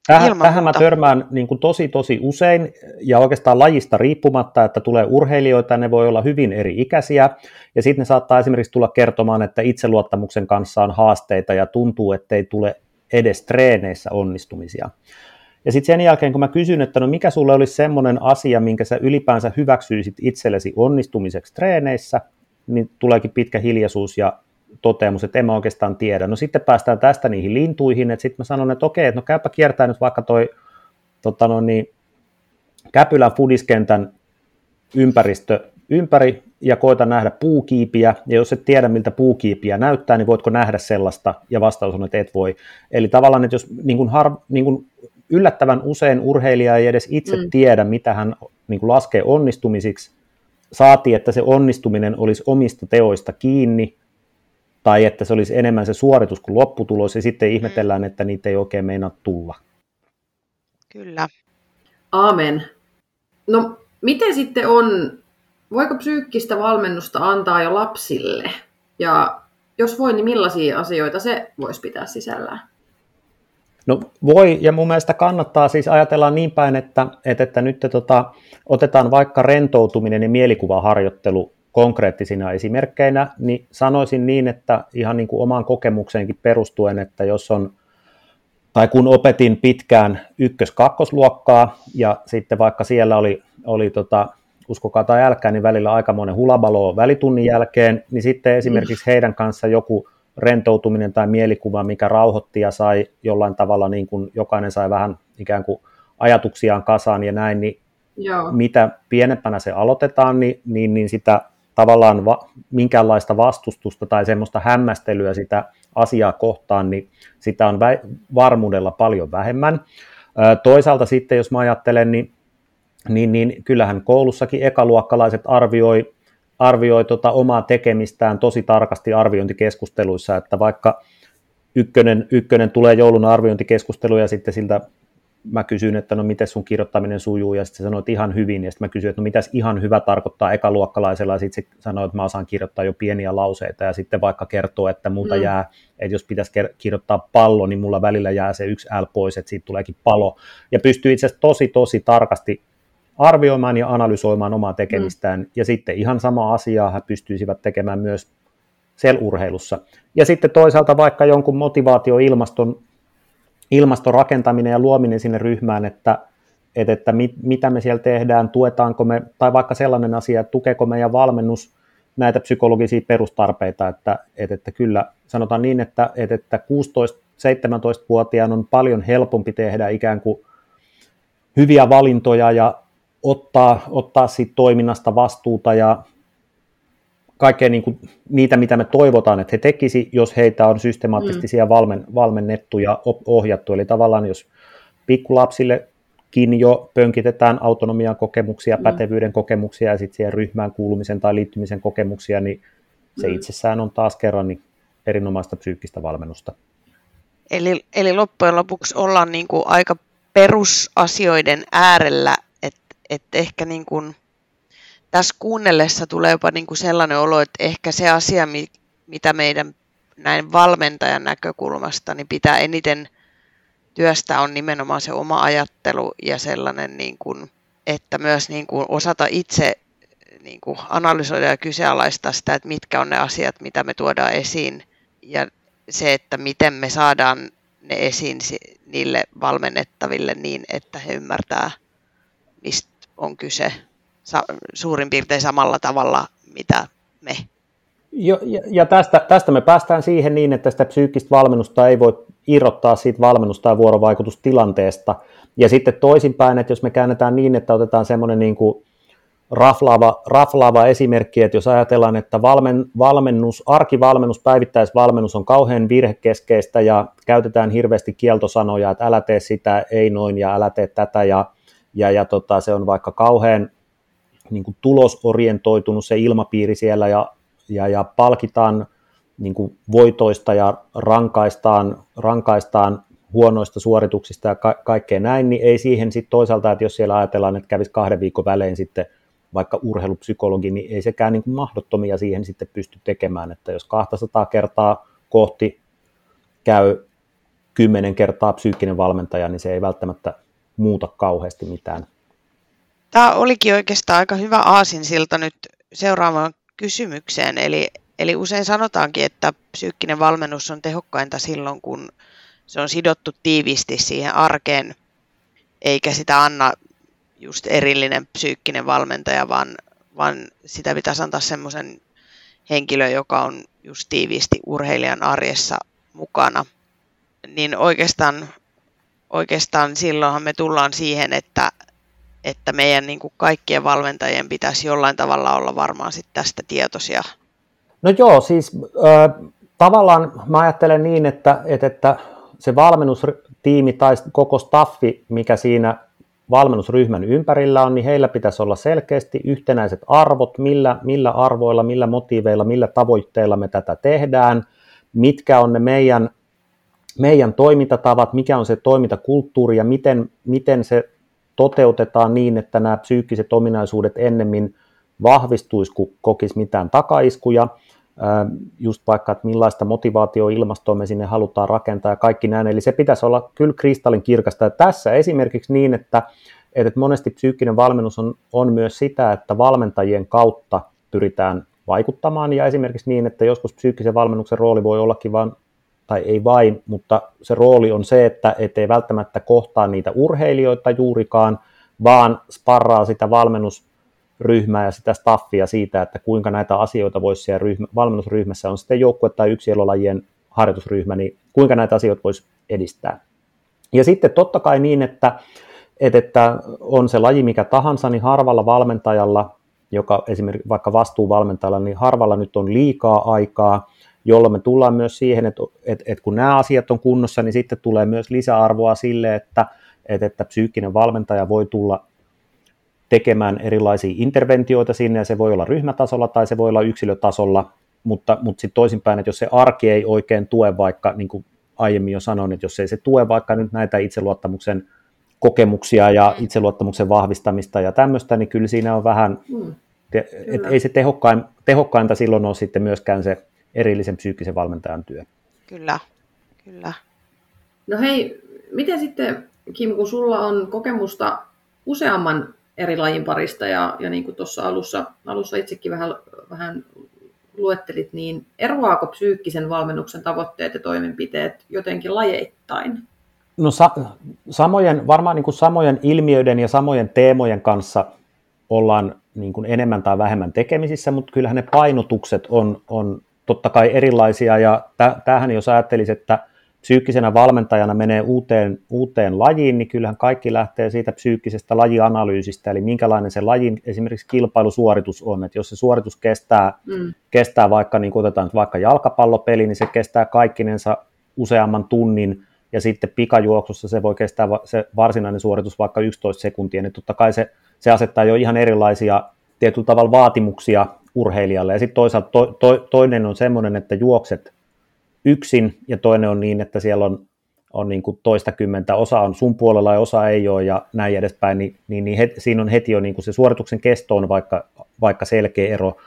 Tähän, tähän mä törmään niin kuin tosi tosi usein ja oikeastaan lajista riippumatta, että tulee urheilijoita, ne voi olla hyvin eri ikäisiä ja sitten ne saattaa esimerkiksi tulla kertomaan, että itseluottamuksen kanssa on haasteita ja tuntuu, että ei tule edes treeneissä onnistumisia. Ja sitten sen jälkeen, kun mä kysyn, että no mikä sulle olisi semmoinen asia, minkä sä ylipäänsä hyväksyisit itsellesi onnistumiseksi treeneissä, niin tuleekin pitkä hiljaisuus ja toteamus, että en mä oikeastaan tiedä. No sitten päästään tästä niihin lintuihin, että sitten mä sanon, että okei, että no käypä kiertää nyt vaikka toi tota no niin, Käpylän fudiskentän ympäristö ympäri ja koita nähdä puukiipiä, ja jos et tiedä, miltä puukiipiä näyttää, niin voitko nähdä sellaista, ja vastaus on, että et voi. Eli tavallaan, että jos niin kuin har, niin kuin yllättävän usein urheilija ei edes itse mm. tiedä, mitä hän niin kuin laskee onnistumisiksi, saati, että se onnistuminen olisi omista teoista kiinni, tai että se olisi enemmän se suoritus kuin lopputulos, ja sitten mm. ihmetellään, että niitä ei oikein meinaa tulla. Kyllä. Aamen. No, miten sitten on, voiko psyykkistä valmennusta antaa jo lapsille? Ja jos voi, niin millaisia asioita se voisi pitää sisällään? No voi, ja mun mielestä kannattaa siis ajatella niin päin, että, että, että nyt tota, otetaan vaikka rentoutuminen ja mielikuvaharjoittelu konkreettisina esimerkkeinä, niin sanoisin niin, että ihan niin kuin omaan kokemukseenkin perustuen, että jos on, tai kun opetin pitkään ykkös-kakkosluokkaa, ja sitten vaikka siellä oli, oli tota, uskokaa tai älkää, niin välillä aikamoinen hulabalo välitunnin jälkeen, niin sitten esimerkiksi heidän kanssa joku rentoutuminen tai mielikuva, mikä rauhoitti ja sai jollain tavalla, niin kuin jokainen sai vähän ikään kuin ajatuksiaan kasaan ja näin, niin Joo. mitä pienempänä se aloitetaan, niin, niin, niin sitä tavallaan va, minkäänlaista vastustusta tai semmoista hämmästelyä sitä asiaa kohtaan, niin sitä on vä, varmuudella paljon vähemmän. Toisaalta sitten, jos mä ajattelen, niin, niin, niin kyllähän koulussakin ekaluokkalaiset arvioi arvioi tota omaa tekemistään tosi tarkasti arviointikeskusteluissa, että vaikka ykkönen, ykkönen tulee joulun arviointikeskustelu ja sitten siltä mä kysyn, että no miten sun kirjoittaminen sujuu, ja sitten se sanoi, että ihan hyvin, ja sitten mä kysyin, että no mitäs ihan hyvä tarkoittaa ekaluokkalaisella, ja sitten se sanoi, että mä osaan kirjoittaa jo pieniä lauseita, ja sitten vaikka kertoo, että multa mm. jää, että jos pitäisi kirjoittaa pallo, niin mulla välillä jää se yksi L pois, että siitä tuleekin palo, ja pystyy itse asiassa tosi, tosi tarkasti arvioimaan ja analysoimaan omaa tekemistään, mm. ja sitten ihan sama asiaa he pystyisivät tekemään myös selurheilussa. Ja sitten toisaalta vaikka jonkun motivaatioilmaston ilmaston rakentaminen ja luominen sinne ryhmään, että, että, että mit, mitä me siellä tehdään, tuetaanko me, tai vaikka sellainen asia, että tukeeko meidän valmennus näitä psykologisia perustarpeita, että, että, että kyllä sanotaan niin, että, että, että 16-17-vuotiaan on paljon helpompi tehdä ikään kuin hyviä valintoja ja ottaa, ottaa siitä toiminnasta vastuuta ja kaikkea niin kuin, niitä, mitä me toivotaan, että he tekisi, jos heitä on systemaattisesti mm. siellä valmen, valmennettu ja ohjattu. Eli tavallaan jos pikkulapsillekin jo pönkitetään autonomian kokemuksia, mm. pätevyyden kokemuksia ja sitten siihen ryhmään kuulumisen tai liittymisen kokemuksia, niin se mm. itsessään on taas kerran niin erinomaista psyykkistä valmennusta. Eli, eli loppujen lopuksi ollaan niin kuin aika perusasioiden äärellä, että et ehkä niin kuin tässä kuunnellessa tulee jopa niin kuin sellainen olo, että ehkä se asia, mitä meidän näin valmentajan näkökulmasta niin pitää eniten työstä on nimenomaan se oma ajattelu ja sellainen, niin kuin, että myös niin kuin osata itse niin kuin analysoida ja kyseenalaistaa sitä, että mitkä on ne asiat, mitä me tuodaan esiin. Ja se, että miten me saadaan ne esiin niille valmennettaville niin, että he ymmärtää, mistä on kyse suurin piirtein samalla tavalla, mitä me. Jo, ja, ja tästä, tästä me päästään siihen niin, että sitä psyykkistä valmennusta ei voi irrottaa siitä valmennusta ja vuorovaikutustilanteesta. Ja sitten toisinpäin, että jos me käännetään niin, että otetaan semmoinen niin kuin raflaava, raflaava esimerkki, että jos ajatellaan, että valmen, valmennus, arkivalmennus, päivittäisvalmennus on kauhean virhekeskeistä ja käytetään hirveästi kieltosanoja, että älä tee sitä, ei noin ja älä tee tätä ja, ja, ja tota, se on vaikka kauhean niin kuin tulosorientoitunut se ilmapiiri siellä ja, ja, ja palkitaan niin kuin voitoista ja rankaistaan, rankaistaan huonoista suorituksista ja ka- kaikkea näin, niin ei siihen sitten toisaalta, että jos siellä ajatellaan, että kävisi kahden viikon välein sitten vaikka urheilupsykologi, niin ei sekään niin kuin mahdottomia siihen sitten pysty tekemään, että jos 200 kertaa kohti käy kymmenen kertaa psyykkinen valmentaja, niin se ei välttämättä muuta kauheasti mitään. Tämä olikin oikeastaan aika hyvä aasinsilta nyt seuraavaan kysymykseen, eli, eli usein sanotaankin, että psyykkinen valmennus on tehokkainta silloin, kun se on sidottu tiiviisti siihen arkeen, eikä sitä anna just erillinen psyykkinen valmentaja, vaan, vaan sitä pitäisi antaa semmoisen henkilö, joka on just tiiviisti urheilijan arjessa mukana. Niin oikeastaan, oikeastaan silloinhan me tullaan siihen, että, että meidän niin kuin kaikkien valmentajien pitäisi jollain tavalla olla varmaan sit tästä tietoisia. No joo, siis äh, tavallaan mä ajattelen niin, että, että, että se valmennustiimi tai koko staffi, mikä siinä valmennusryhmän ympärillä on, niin heillä pitäisi olla selkeästi yhtenäiset arvot, millä, millä arvoilla, millä motiiveilla, millä tavoitteilla me tätä tehdään, mitkä on ne meidän, meidän toimintatavat, mikä on se toimintakulttuuri ja miten, miten se toteutetaan niin, että nämä psyykkiset ominaisuudet ennemmin vahvistuisi, kun kokisi mitään takaiskuja, just vaikka, että millaista motivaatioilmastoa me sinne halutaan rakentaa ja kaikki näin. Eli se pitäisi olla kyllä kristallin kirkasta. Ja tässä esimerkiksi niin, että, että monesti psyykkinen valmennus on, on myös sitä, että valmentajien kautta pyritään vaikuttamaan ja esimerkiksi niin, että joskus psyykkisen valmennuksen rooli voi ollakin vain tai ei vain, mutta se rooli on se, että ei välttämättä kohtaa niitä urheilijoita juurikaan, vaan sparraa sitä valmennus ryhmää ja sitä staffia siitä, että kuinka näitä asioita voisi siellä ryhmä, valmennusryhmässä, on sitten joukkue tai yksilölajien harjoitusryhmä, niin kuinka näitä asioita voisi edistää. Ja sitten totta kai niin, että, että, että on se laji mikä tahansa, niin harvalla valmentajalla, joka esimerkiksi vaikka vastuuvalmentajalla, niin harvalla nyt on liikaa aikaa, jolloin me tullaan myös siihen, että, että, että kun nämä asiat on kunnossa, niin sitten tulee myös lisäarvoa sille, että, että, että psyykkinen valmentaja voi tulla tekemään erilaisia interventioita sinne, ja se voi olla ryhmätasolla tai se voi olla yksilötasolla, mutta, mutta sitten toisinpäin, että jos se arki ei oikein tue vaikka, niin kuin aiemmin jo sanoin, että jos ei se tue vaikka nyt näitä itseluottamuksen kokemuksia ja mm. itseluottamuksen vahvistamista ja tämmöistä, niin kyllä siinä on vähän, mm, et ei se tehokkain, tehokkainta silloin ole sitten myöskään se erillisen psyykkisen valmentajan työ. Kyllä, kyllä. No hei, miten sitten Kim, kun sulla on kokemusta useamman eri lajin parista ja, ja niin kuin tuossa alussa, alussa itsekin vähän, vähän luettelit, niin eroaako psyykkisen valmennuksen tavoitteet ja toimenpiteet jotenkin lajeittain? No sa- samojen, varmaan niin kuin samojen ilmiöiden ja samojen teemojen kanssa ollaan niin kuin enemmän tai vähemmän tekemisissä, mutta kyllähän ne painotukset on, on totta kai erilaisia. Ja tämähän jos ajattelisi, että psyykkisenä valmentajana menee uuteen, uuteen lajiin, niin kyllähän kaikki lähtee siitä psyykkisestä lajianalyysistä, eli minkälainen se lajin esimerkiksi kilpailusuoritus on, että jos se suoritus kestää, mm. kestää vaikka, niin kuin otetaan vaikka jalkapallopeli, niin se kestää kaikkinensa useamman tunnin, ja sitten pikajuoksussa se voi kestää se varsinainen suoritus vaikka 11 sekuntia, niin totta kai se, se asettaa jo ihan erilaisia tietyllä tavalla vaatimuksia urheilijalle, ja sitten toisaalta to, to, toinen on semmoinen, että juokset yksin ja toinen on niin, että siellä on, on niin kuin toista kymmentä, osa on sun puolella ja osa ei ole ja näin edespäin, niin, niin, niin he, siinä on heti jo niin kuin se suorituksen kesto on vaikka, vaikka selkeä ero.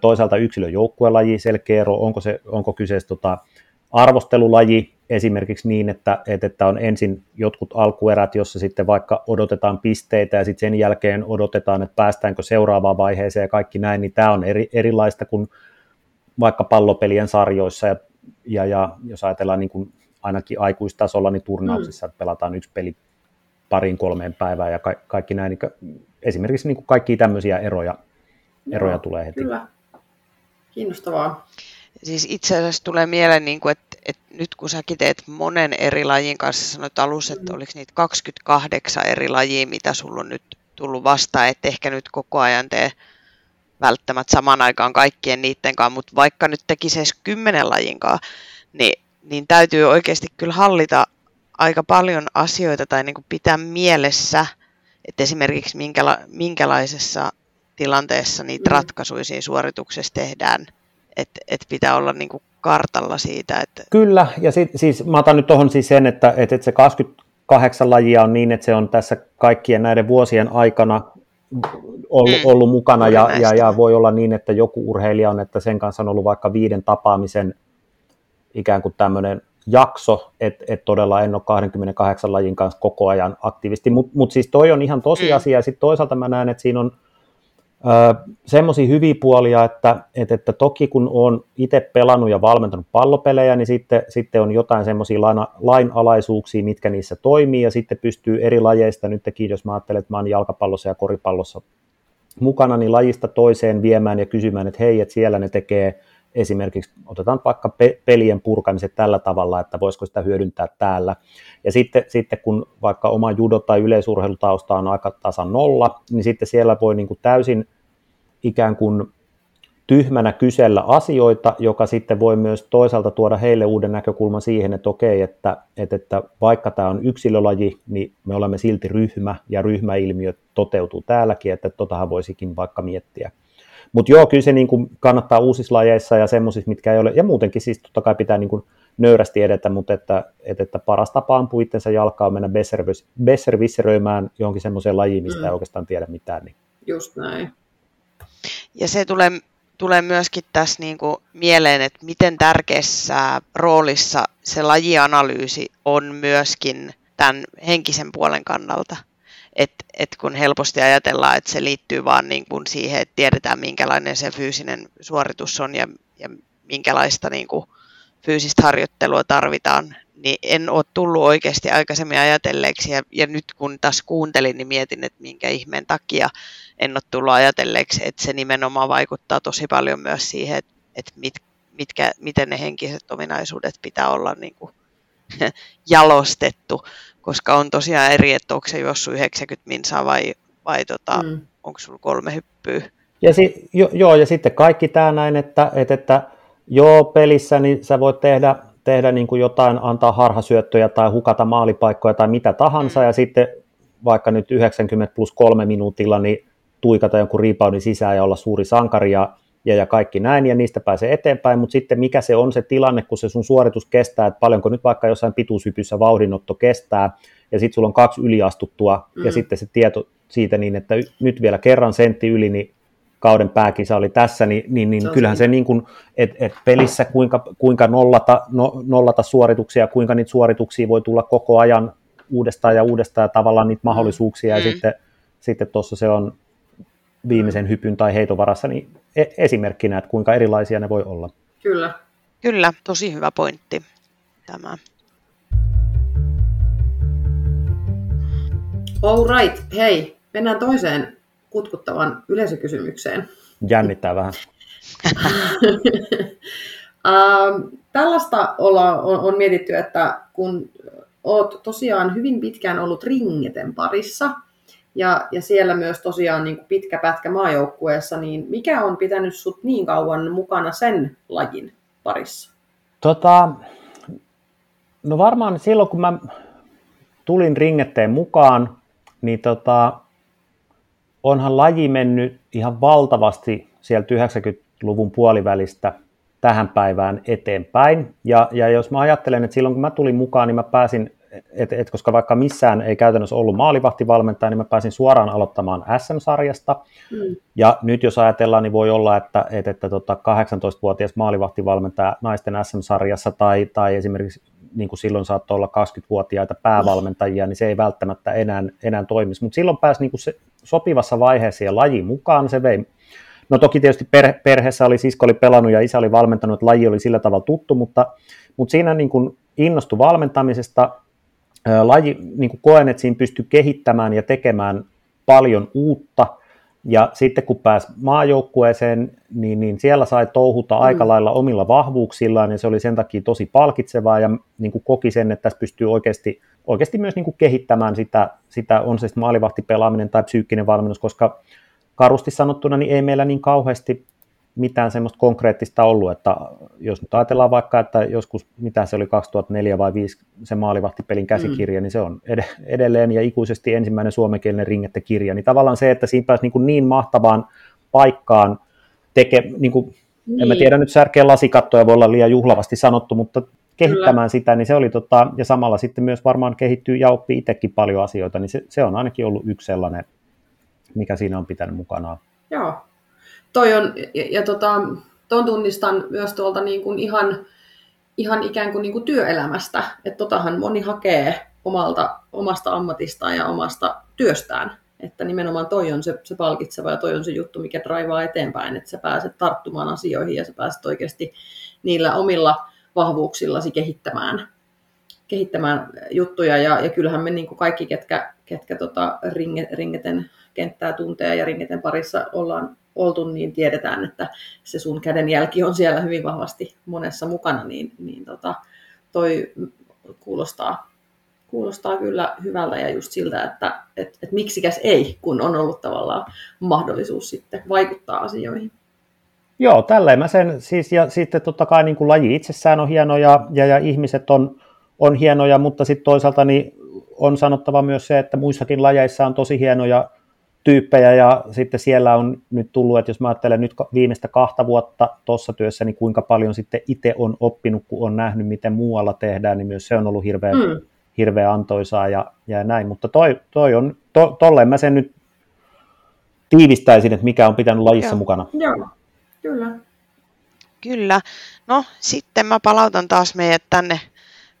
Toisaalta yksilön joukkuelaji, selkeä ero, onko, se, onko kyseessä tota arvostelulaji, esimerkiksi niin, että, että on ensin jotkut alkuerät, jossa sitten vaikka odotetaan pisteitä ja sitten sen jälkeen odotetaan, että päästäänkö seuraavaan vaiheeseen ja kaikki näin, niin tämä on eri, erilaista kuin vaikka pallopelien sarjoissa ja, ja, ja jos ajatellaan niin kuin ainakin aikuistasolla, niin turnauksissa mm. pelataan yksi peli pariin kolmeen päivään ja ka- kaikki näin, niin esimerkiksi niin kuin kaikki tämmöisiä eroja, eroja Joo, tulee heti. Kyllä. Kiinnostavaa. Siis itse asiassa tulee mieleen, niin kuin, että, että nyt kun säkin teet monen eri lajin kanssa, sanoit alussa, että mm. oliko niitä 28 eri lajia, mitä sulla on nyt tullut vastaan, että ehkä nyt koko ajan tee välttämättä samaan aikaan kaikkien niiden kanssa, mutta vaikka nyt tekisi edes kymmenen lajinkaan, niin, niin täytyy oikeasti kyllä hallita aika paljon asioita tai niin kuin pitää mielessä, että esimerkiksi minkäla- minkälaisessa tilanteessa niitä mm. ratkaisuja siinä suorituksessa tehdään – että et pitää olla niin kuin kartalla siitä. Että... Kyllä, ja sit, siis mä otan nyt tuohon siis sen, että, että se 28 lajia on niin, että se on tässä kaikkien näiden vuosien aikana ollut, mm. ollut mukana, ja, ja, ja voi olla niin, että joku urheilija on, että sen kanssa on ollut vaikka viiden tapaamisen ikään kuin tämmöinen jakso, että et todella en ole 28 lajin kanssa koko ajan aktiivisesti, mutta mut siis toi on ihan tosiasia, mm. ja sitten toisaalta mä näen, että siinä on semmoisia hyviä puolia, että, että, että toki kun on itse pelannut ja valmentanut pallopelejä, niin sitten, sitten on jotain semmoisia lainalaisuuksia, mitkä niissä toimii, ja sitten pystyy eri lajeista, nytkin jos mä ajattelen, että mä oon jalkapallossa ja koripallossa mukana, niin lajista toiseen viemään ja kysymään, että hei, että siellä ne tekee esimerkiksi, otetaan vaikka pe- pelien purkamiset tällä tavalla, että voisiko sitä hyödyntää täällä. Ja sitten, sitten kun vaikka oma judo- tai yleisurheilutausta on aika tasan nolla, niin sitten siellä voi niin kuin täysin ikään kuin tyhmänä kysellä asioita, joka sitten voi myös toisaalta tuoda heille uuden näkökulman siihen, että okei, että, että, että vaikka tämä on yksilölaji, niin me olemme silti ryhmä ja ryhmäilmiö toteutuu täälläkin, että totahan voisikin vaikka miettiä. Mutta joo, kyllä se niin kuin kannattaa uusissa lajeissa ja semmoisissa, mitkä ei ole, ja muutenkin siis totta kai pitää niin kuin nöyrästi edetä, mutta että, että, että paras tapa ampua itsensä jalkaa on mennä besservisseröimään johonkin semmoiseen lajiin, mistä mm. ei oikeastaan tiedä mitään. Niin. Just näin. Ja se tulee, tulee myöskin tässä niin kuin mieleen, että miten tärkeässä roolissa se lajianalyysi on myöskin tämän henkisen puolen kannalta. Et, et kun helposti ajatellaan, että se liittyy vaan niin kuin siihen, että tiedetään minkälainen se fyysinen suoritus on ja, ja minkälaista niin kuin fyysistä harjoittelua tarvitaan, niin en ole tullut oikeasti aikaisemmin ajatelleeksi. Ja, ja nyt kun taas kuuntelin, niin mietin, että minkä ihmeen takia en ole tullut ajatelleeksi, että se nimenomaan vaikuttaa tosi paljon myös siihen, että, että mit, mitkä, miten ne henkiset ominaisuudet pitää olla niin kuin jalostettu, koska on tosiaan eri, että onko se juossut 90 minsaa vai, vai tota, mm. onko sulla kolme hyppyä. Ja si, jo, joo, ja sitten kaikki tämä näin, että, että, että joo, pelissä niin sä voit tehdä, tehdä niin kuin jotain, antaa harhasyöttöjä tai hukata maalipaikkoja tai mitä tahansa, mm. ja sitten vaikka nyt 90 plus kolme minuutilla, niin tuikata jonkun reboundin sisään ja olla suuri sankari ja, ja, ja kaikki näin, ja niistä pääsee eteenpäin, mutta sitten mikä se on se tilanne, kun se sun suoritus kestää, että paljonko nyt vaikka jossain pituushypyssä vauhdinotto kestää, ja sitten sulla on kaksi yliastuttua, mm. ja sitten se tieto siitä niin, että nyt vielä kerran sentti yli, niin kauden pääkisa oli tässä, niin, niin, niin se kyllähän se niin kuin, että et pelissä kuinka, kuinka nollata, no, nollata suorituksia, kuinka niitä suorituksia voi tulla koko ajan uudestaan ja uudestaan ja tavallaan niitä mm. mahdollisuuksia, mm. ja sitten sitten tuossa se on viimeisen hypyn tai heiton varassa, niin e- esimerkkinä, että kuinka erilaisia ne voi olla. Kyllä. Kyllä, tosi hyvä pointti tämä. All right, hei, mennään toiseen kutkuttavan yleisökysymykseen. Jännittää vähän. tällaista olla, on, on mietitty, että kun olet tosiaan hyvin pitkään ollut ringeten parissa, ja, ja siellä myös tosiaan niin kuin pitkä pätkä maajoukkueessa, niin mikä on pitänyt sut niin kauan mukana sen lajin parissa? Tota, no varmaan silloin, kun mä tulin ringetteen mukaan, niin tota, onhan laji mennyt ihan valtavasti sieltä 90-luvun puolivälistä tähän päivään eteenpäin. Ja, ja jos mä ajattelen, että silloin kun mä tulin mukaan, niin mä pääsin, et, et, koska vaikka missään ei käytännössä ollut maalivahtivalmentaja, niin mä pääsin suoraan aloittamaan SM-sarjasta. Mm. Ja nyt jos ajatellaan, niin voi olla, että, että, että tota 18-vuotias maalivahtivalmentaja naisten SM-sarjassa tai, tai esimerkiksi niin kuin silloin saattoi olla 20-vuotiaita päävalmentajia, niin se ei välttämättä enää, enää toimisi. Mutta silloin pääsi niin kuin se sopivassa vaiheessa ja laji mukaan, se vei No toki tietysti perhe, perheessä oli sisko oli pelannut ja isä oli valmentanut, että laji oli sillä tavalla tuttu, mutta, mutta siinä niin kuin innostui valmentamisesta. Laji, niin kuin koen, että siinä pystyi kehittämään ja tekemään paljon uutta. Ja sitten kun pääsi maajoukkueeseen, niin, niin siellä sai touhuta mm. aika lailla omilla vahvuuksillaan, ja se oli sen takia tosi palkitsevaa, ja niin kuin koki sen, että tässä pystyy oikeasti, oikeasti myös niin kuin kehittämään sitä, sitä, on se sitten maalivahtipelaaminen tai psyykkinen valmennus, koska karusti sanottuna, niin ei meillä niin kauheasti mitään semmoista konkreettista ollut, että jos nyt ajatellaan vaikka, että joskus, mitä se oli 2004 vai 2005 se maalivahtipelin käsikirja, mm. niin se on ed- edelleen ja ikuisesti ensimmäinen suomenkielinen ringette-kirja, niin tavallaan se, että siinä pääsi niin, kuin niin mahtavaan paikkaan teke, niin kuin, niin. en mä niin. tiedä nyt särkeä lasikattoja, voi olla liian juhlavasti sanottu, mutta kehittämään Kyllä. sitä, niin se oli tota, ja samalla sitten myös varmaan kehittyy ja oppii itsekin paljon asioita, niin se, se on ainakin ollut yksi sellainen mikä siinä on pitänyt mukanaan. Joo. Toi on, ja, ja tota, ton tunnistan myös tuolta niin kuin ihan, ihan ikään kuin, niin kuin työelämästä, että totahan moni hakee omalta, omasta ammatistaan ja omasta työstään, että nimenomaan toi on se, se palkitseva ja toi on se juttu, mikä draivaa eteenpäin, että sä pääset tarttumaan asioihin ja sä pääset oikeasti niillä omilla vahvuuksillasi kehittämään, kehittämään juttuja. Ja, ja kyllähän me niin kuin kaikki, ketkä, ketkä tota ringe, ringeten kenttää tuntee ja ringeten parissa ollaan oltu, niin tiedetään, että se sun kädenjälki on siellä hyvin vahvasti monessa mukana, niin, niin tota, toi kuulostaa, kuulostaa kyllä hyvältä ja just siltä, että et, et miksikäs ei, kun on ollut tavallaan mahdollisuus sitten vaikuttaa asioihin. Joo, tälleen mä sen, siis, ja sitten totta kai niin kuin laji itsessään on hieno ja, ja, ja ihmiset on, on hienoja, mutta sitten toisaalta niin on sanottava myös se, että muissakin lajeissa on tosi hienoja tyyppejä ja sitten siellä on nyt tullut, että jos mä ajattelen nyt viimeistä kahta vuotta tuossa työssä, niin kuinka paljon sitten itse on oppinut, kun on nähnyt, miten muualla tehdään, niin myös se on ollut hirveän, mm. hirveän antoisaa ja, ja näin, mutta toi, toi on, to, tolleen mä sen nyt tiivistäisin, että mikä on pitänyt lajissa Joo. mukana. Joo, kyllä. Kyllä. No sitten mä palautan taas meidät tänne,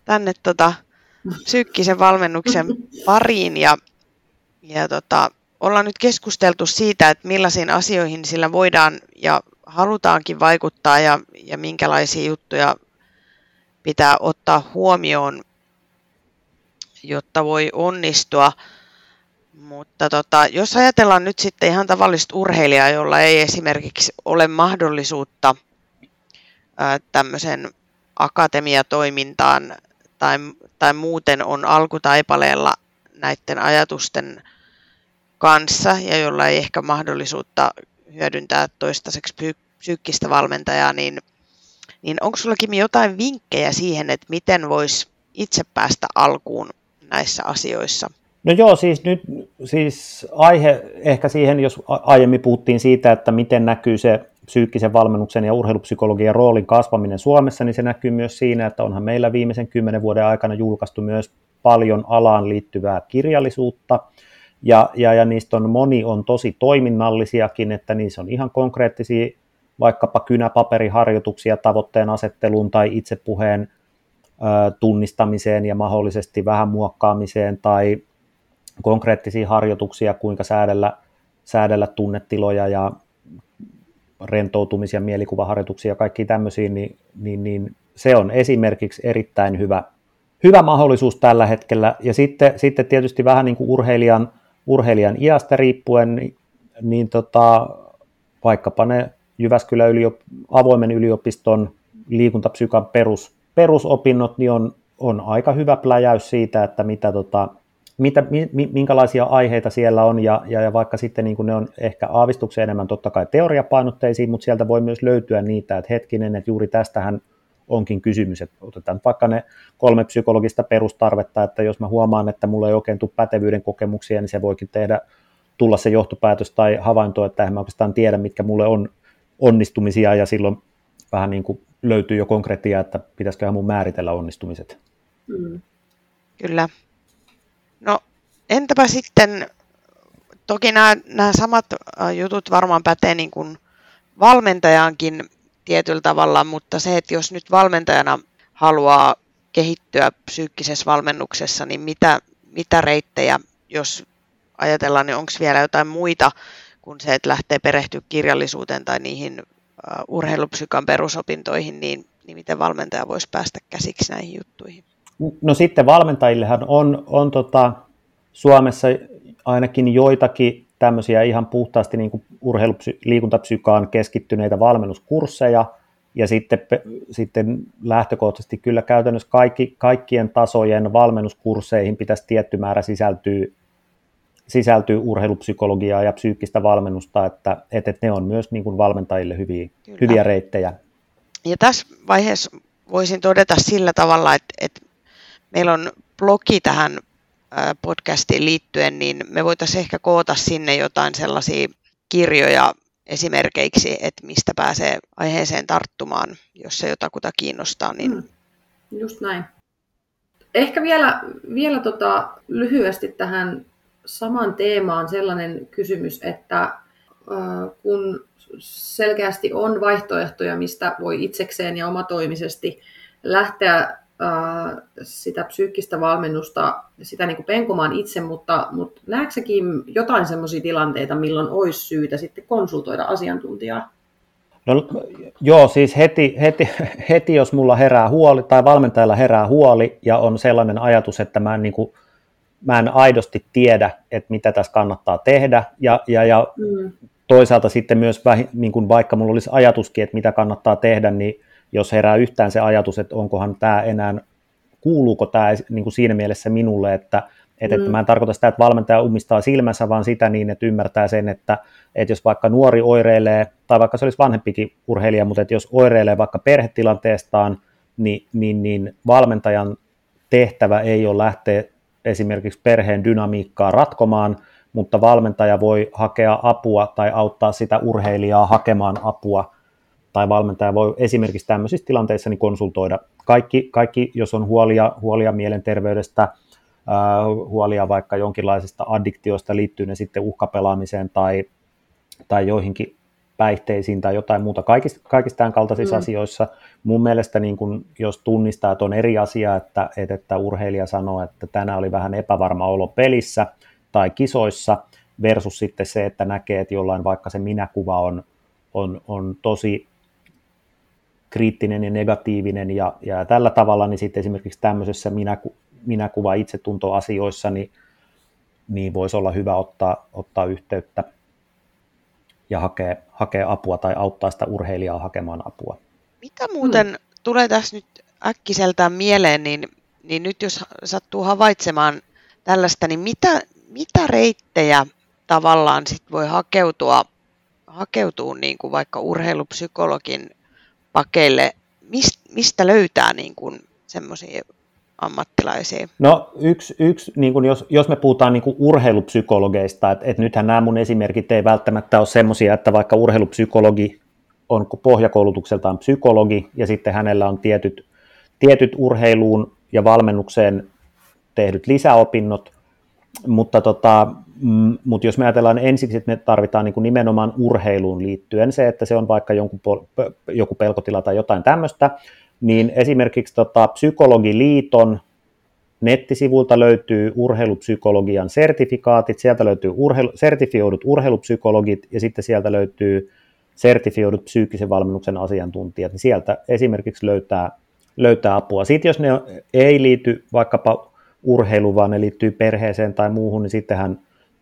tänne tota, psyykkisen valmennuksen pariin ja, ja tota, ollaan nyt keskusteltu siitä, että millaisiin asioihin sillä voidaan ja halutaankin vaikuttaa ja, ja minkälaisia juttuja pitää ottaa huomioon, jotta voi onnistua. Mutta tota, jos ajatellaan nyt sitten ihan tavallista urheilijaa, jolla ei esimerkiksi ole mahdollisuutta tämmöisen akatemiatoimintaan tai, tai muuten on alkutaipaleella näiden ajatusten kanssa ja jolla ei ehkä mahdollisuutta hyödyntää toistaiseksi psyykkistä valmentajaa, niin, niin onko sulla Kimi jotain vinkkejä siihen, että miten voisi itse päästä alkuun näissä asioissa? No joo, siis nyt siis aihe ehkä siihen, jos aiemmin puhuttiin siitä, että miten näkyy se psyykkisen valmennuksen ja urheilupsykologian roolin kasvaminen Suomessa, niin se näkyy myös siinä, että onhan meillä viimeisen kymmenen vuoden aikana julkaistu myös paljon alaan liittyvää kirjallisuutta, ja, ja, ja niistä on moni on tosi toiminnallisiakin, että niissä on ihan konkreettisia vaikkapa kynäpaperiharjoituksia tavoitteen asetteluun tai itsepuheen ö, tunnistamiseen ja mahdollisesti vähän muokkaamiseen tai konkreettisia harjoituksia, kuinka säädellä, säädellä tunnetiloja ja rentoutumisia, mielikuvaharjoituksia ja kaikki tämmöisiä, niin, niin, niin se on esimerkiksi erittäin hyvä, hyvä mahdollisuus tällä hetkellä. Ja sitten, sitten tietysti vähän niin kuin urheilijan urheilijan iästä riippuen, niin, tota, vaikkapa ne Jyväskylän yliop, avoimen yliopiston liikuntapsykan perus, perusopinnot, niin on, on aika hyvä pläjäys siitä, että mitä, tota, mitä, minkälaisia aiheita siellä on, ja, ja, ja vaikka sitten niin ne on ehkä aavistuksen enemmän totta kai teoriapainotteisiin, mutta sieltä voi myös löytyä niitä, että hetkinen, että juuri tästähän onkin kysymys, että otetaan vaikka ne kolme psykologista perustarvetta, että jos mä huomaan, että mulla ei oikein tule pätevyyden kokemuksia, niin se voikin tehdä, tulla se johtopäätös tai havainto, että en mä oikeastaan tiedä, mitkä mulle on onnistumisia, ja silloin vähän niin kuin löytyy jo konkreettia, että pitäisiköhän mun määritellä onnistumiset. Mm. Kyllä. No entäpä sitten, toki nämä, nämä samat jutut varmaan pätee niin kuin valmentajaankin tietyllä tavalla, mutta se, että jos nyt valmentajana haluaa kehittyä psyykkisessä valmennuksessa, niin mitä, mitä reittejä, jos ajatellaan, niin onko vielä jotain muita kuin se, että lähtee perehtyä kirjallisuuteen tai niihin uh, urheilupsykan perusopintoihin, niin, niin miten valmentaja voisi päästä käsiksi näihin juttuihin? No sitten valmentajillehan on, on tota, Suomessa ainakin joitakin tämmöisiä ihan puhtaasti niin kuin urheilupsy- liikuntapsykaan keskittyneitä valmennuskursseja, ja sitten, sitten lähtökohtaisesti kyllä käytännössä kaikki, kaikkien tasojen valmennuskursseihin pitäisi tietty määrä sisältyä, sisältyy urheilupsykologiaa ja psyykkistä valmennusta, että, että ne on myös niin kuin valmentajille hyviä, hyviä reittejä. Ja tässä vaiheessa voisin todeta sillä tavalla, että, että meillä on blogi tähän podcastiin liittyen, niin me voitaisiin ehkä koota sinne jotain sellaisia kirjoja esimerkiksi, että mistä pääsee aiheeseen tarttumaan, jos se jotakuta kiinnostaa. Niin... Mm, just näin. Ehkä vielä, vielä tota, lyhyesti tähän saman teemaan sellainen kysymys, että äh, kun selkeästi on vaihtoehtoja, mistä voi itsekseen ja omatoimisesti lähteä sitä psyykkistä valmennusta, sitä niin kuin penkomaan itse, mutta, mutta näetkö jotain sellaisia tilanteita, milloin olisi syytä sitten konsultoida asiantuntijaa? No, joo, siis heti, heti, heti, jos mulla herää huoli tai valmentajalla herää huoli ja on sellainen ajatus, että mä en, niin kuin, mä en aidosti tiedä, että mitä tässä kannattaa tehdä ja, ja, ja mm. toisaalta sitten myös niin kuin vaikka mulla olisi ajatuskin, että mitä kannattaa tehdä, niin jos herää yhtään se ajatus, että onkohan tämä enää, kuuluuko tämä niin kuin siinä mielessä minulle, että, että, mm. että mä en tarkoita sitä, että valmentaja umistaa silmänsä, vaan sitä niin, että ymmärtää sen, että, että jos vaikka nuori oireilee, tai vaikka se olisi vanhempikin urheilija, mutta että jos oireilee vaikka perhetilanteestaan, niin, niin, niin valmentajan tehtävä ei ole lähteä esimerkiksi perheen dynamiikkaa ratkomaan, mutta valmentaja voi hakea apua tai auttaa sitä urheilijaa hakemaan apua tai valmentaja voi esimerkiksi tämmöisissä tilanteissa niin konsultoida. Kaikki, kaikki, jos on huolia, huolia mielenterveydestä, huolia vaikka jonkinlaisesta addiktiosta, liittyy ne sitten uhkapelaamiseen tai, tai joihinkin päihteisiin tai jotain muuta, kaikista, kaikista tämän kaltaisissa mm. asioissa. Mun mielestä niin kun, jos tunnistaa, että on eri asia, että, että, että urheilija sanoo, että tänään oli vähän epävarma olo pelissä tai kisoissa, versus sitten se, että näkee, että jollain vaikka se minäkuva on, on, on tosi kriittinen ja negatiivinen ja, ja tällä tavalla, niin sitten esimerkiksi tämmöisessä minäku, minäkuva itsetuntoasioissa, niin, niin voisi olla hyvä ottaa, ottaa yhteyttä ja hakea, hakea apua tai auttaa sitä urheilijaa hakemaan apua. Mitä muuten hmm. tulee tässä nyt äkkiseltään mieleen, niin, niin nyt jos sattuu havaitsemaan tällaista, niin mitä, mitä reittejä tavallaan sit voi hakeutua, hakeutua niin kuin vaikka urheilupsykologin pakeille, mistä löytää niin kuin semmoisia ammattilaisia? No yksi, yksi niin kuin jos, jos me puhutaan niin kuin urheilupsykologeista, että, että nythän nämä mun esimerkit ei välttämättä ole semmoisia, että vaikka urheilupsykologi on pohjakoulutukseltaan psykologi ja sitten hänellä on tietyt, tietyt urheiluun ja valmennukseen tehdyt lisäopinnot, mutta, tota, mm, mutta jos me ajatellaan ensiksi, että me tarvitaan niin kuin nimenomaan urheiluun liittyen se, että se on vaikka jonkun, joku pelkotila tai jotain tämmöistä, niin esimerkiksi tota, Psykologiliiton nettisivuilta löytyy urheilupsykologian sertifikaatit, sieltä löytyy urheilu, sertifioidut urheilupsykologit ja sitten sieltä löytyy sertifioidut psyykkisen valmennuksen asiantuntijat, niin sieltä esimerkiksi löytää, löytää apua. Sitten jos ne ei liity vaikkapa urheilu, vaan ne liittyy perheeseen tai muuhun, niin sittenhän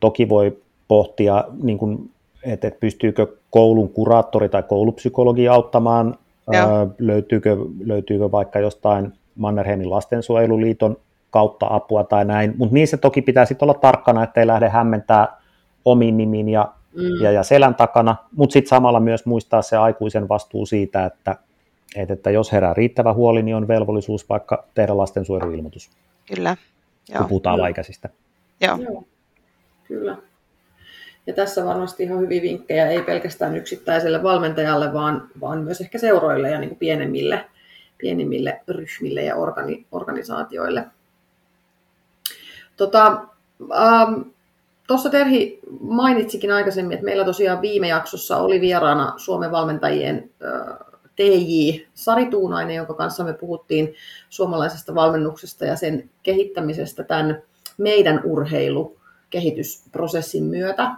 toki voi pohtia, niin kuin, että, että pystyykö koulun kuraattori tai koulupsykologi auttamaan, ää, löytyykö, löytyykö vaikka jostain Mannerheimin lastensuojeluliiton kautta apua tai näin, mutta niissä toki pitää sitten olla tarkkana, ettei lähde hämmentää omiin nimiin ja, mm. ja, ja selän takana, mutta sitten samalla myös muistaa se aikuisen vastuu siitä, että, että, että jos herää riittävä huoli, niin on velvollisuus vaikka tehdä Ja tässä varmasti ihan hyviä vinkkejä, ei pelkästään yksittäiselle valmentajalle, vaan, vaan myös ehkä seuroille ja niin kuin pienemmille, pienemmille ryhmille ja organi, organisaatioille. Tota, ähm, Terhi mainitsikin aikaisemmin, että meillä tosiaan viime jaksossa oli vieraana Suomen valmentajien äh, TJ Sari Tuunainen, jonka kanssa me puhuttiin suomalaisesta valmennuksesta ja sen kehittämisestä tämän meidän urheilukehitysprosessin myötä.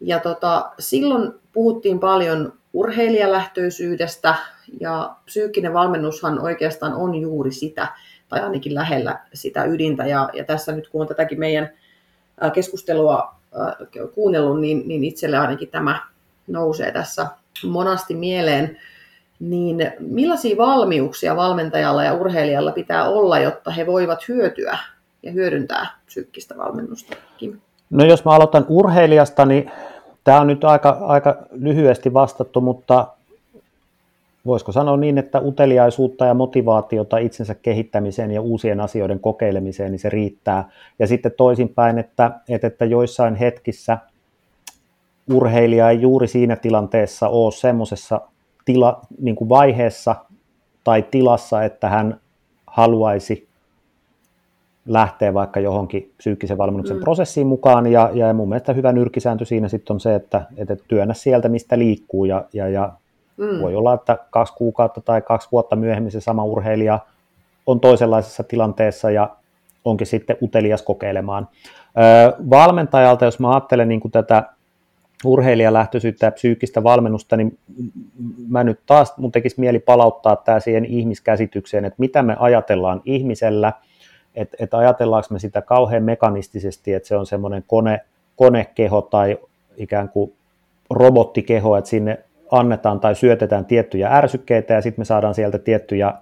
Ja tota, silloin puhuttiin paljon urheilijalähtöisyydestä ja psyykkinen valmennushan oikeastaan on juuri sitä, tai ainakin lähellä sitä ydintä. Ja, ja tässä nyt kun on tätäkin meidän keskustelua kuunnellut, niin, niin itselle ainakin tämä nousee tässä monasti mieleen. Niin millaisia valmiuksia valmentajalla ja urheilijalla pitää olla, jotta he voivat hyötyä ja hyödyntää psyykkistä valmennusta? Kim? No jos mä aloitan urheilijasta, niin tämä on nyt aika, aika lyhyesti vastattu, mutta voisiko sanoa niin, että uteliaisuutta ja motivaatiota itsensä kehittämiseen ja uusien asioiden kokeilemiseen, niin se riittää. Ja sitten toisinpäin, että, että, että joissain hetkissä urheilija ei juuri siinä tilanteessa ole semmoisessa tila, niin kuin vaiheessa tai tilassa, että hän haluaisi lähteä vaikka johonkin psyykkisen valmennuksen mm. prosessiin mukaan, ja, ja mun mielestä hyvä nyrkisääntö siinä sitten on se, että, että työnnä sieltä, mistä liikkuu, ja, ja, ja mm. voi olla, että kaksi kuukautta tai kaksi vuotta myöhemmin se sama urheilija on toisenlaisessa tilanteessa, ja onkin sitten utelias kokeilemaan. Öö, valmentajalta, jos mä ajattelen niin kuin tätä urheilijalähtöisyyttä ja psyykkistä valmennusta, niin mä nyt taas, mun tekisi mieli palauttaa tämä siihen ihmiskäsitykseen, että mitä me ajatellaan ihmisellä, että et ajatellaanko me sitä kauhean mekanistisesti, että se on semmoinen kone, konekeho tai ikään kuin robottikeho, että sinne annetaan tai syötetään tiettyjä ärsykkeitä ja sitten me saadaan sieltä tiettyjä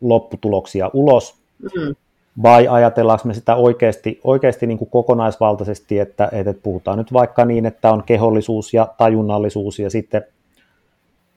lopputuloksia ulos, mm. Vai ajatellaanko me sitä oikeasti, oikeasti niin kuin kokonaisvaltaisesti, että, että puhutaan nyt vaikka niin, että on kehollisuus ja tajunnallisuus ja sitten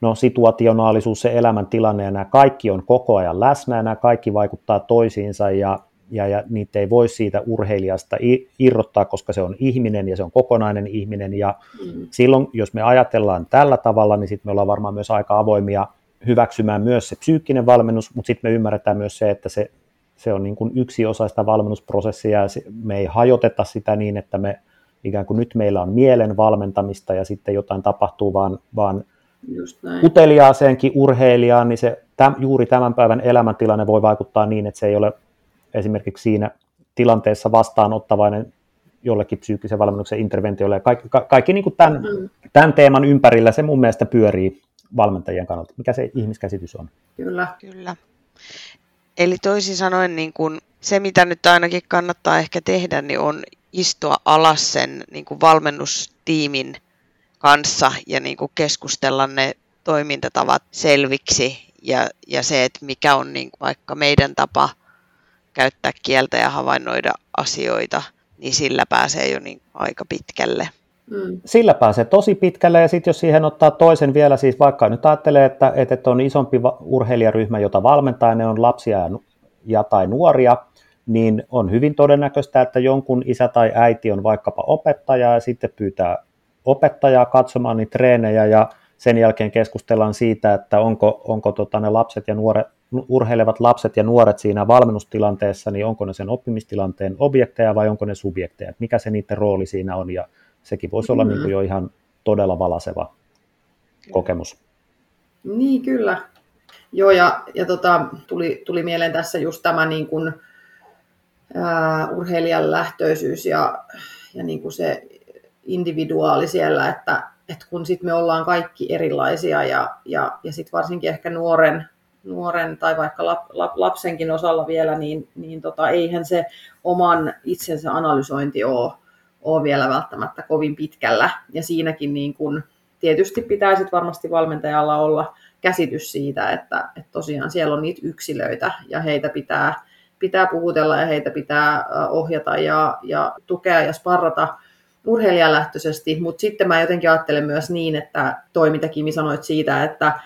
no, situationaalisuus, se elämäntilanne ja nämä kaikki on koko ajan läsnä ja nämä kaikki vaikuttaa toisiinsa ja, ja, ja niitä ei voi siitä urheilijasta irrottaa, koska se on ihminen ja se on kokonainen ihminen ja mm. silloin, jos me ajatellaan tällä tavalla, niin sitten me ollaan varmaan myös aika avoimia hyväksymään myös se psyykkinen valmennus, mutta sitten me ymmärretään myös se, että se se on niin kuin yksi osa sitä valmennusprosessia ja me ei hajoteta sitä niin, että me ikään kuin nyt meillä on mielen valmentamista ja sitten jotain tapahtuu, vaan, vaan uteliaaseenkin urheilijaan, niin se täm, juuri tämän päivän elämäntilanne voi vaikuttaa niin, että se ei ole esimerkiksi siinä tilanteessa vastaanottavainen jollekin psyykkisen valmennuksen interventiolle. Ja kaikki, ka, kaikki niin kuin tämän, mm. tämän teeman ympärillä se mun mielestä pyörii valmentajien kannalta. Mikä se ihmiskäsitys on? Kyllä. Kyllä. Eli toisin sanoen niin kun se, mitä nyt ainakin kannattaa ehkä tehdä, niin on istua alas sen niin kuin valmennustiimin kanssa ja niin kuin keskustella ne toimintatavat selviksi ja, ja se, että mikä on niin kuin vaikka meidän tapa käyttää kieltä ja havainnoida asioita, niin sillä pääsee jo niin aika pitkälle. Mm. Sillä pääsee tosi pitkälle ja sitten jos siihen ottaa toisen vielä, siis vaikka nyt ajattelee, että, että on isompi urheilijaryhmä, jota valmentaa, ne on lapsia ja, ja tai nuoria, niin on hyvin todennäköistä, että jonkun isä tai äiti on vaikkapa opettaja ja sitten pyytää opettajaa katsomaan niitä treenejä ja sen jälkeen keskustellaan siitä, että onko, onko tota ne lapset ja nuoret, urheilevat lapset ja nuoret siinä valmennustilanteessa, niin onko ne sen oppimistilanteen objekteja vai onko ne subjekteja, mikä se niiden rooli siinä on ja sekin voisi olla mm-hmm. niin kuin jo ihan todella valaseva kokemus. Niin, kyllä. Joo, ja, ja tota, tuli, tuli mieleen tässä just tämä niin kuin, ää, urheilijan lähtöisyys ja, ja niin kuin se individuaali siellä, että, että kun sit me ollaan kaikki erilaisia ja, ja, ja sitten varsinkin ehkä nuoren, nuoren tai vaikka lap, lap, lapsenkin osalla vielä, niin, niin tota, eihän se oman itsensä analysointi ole ole vielä välttämättä kovin pitkällä. Ja siinäkin niin kun, tietysti pitää sit varmasti valmentajalla olla käsitys siitä, että, että tosiaan siellä on niitä yksilöitä ja heitä pitää, pitää puhutella ja heitä pitää ohjata ja, ja tukea ja sparrata urheilijalähtöisesti, mutta sitten mä jotenkin ajattelen myös niin, että toi mitä Kimi sanoit siitä, että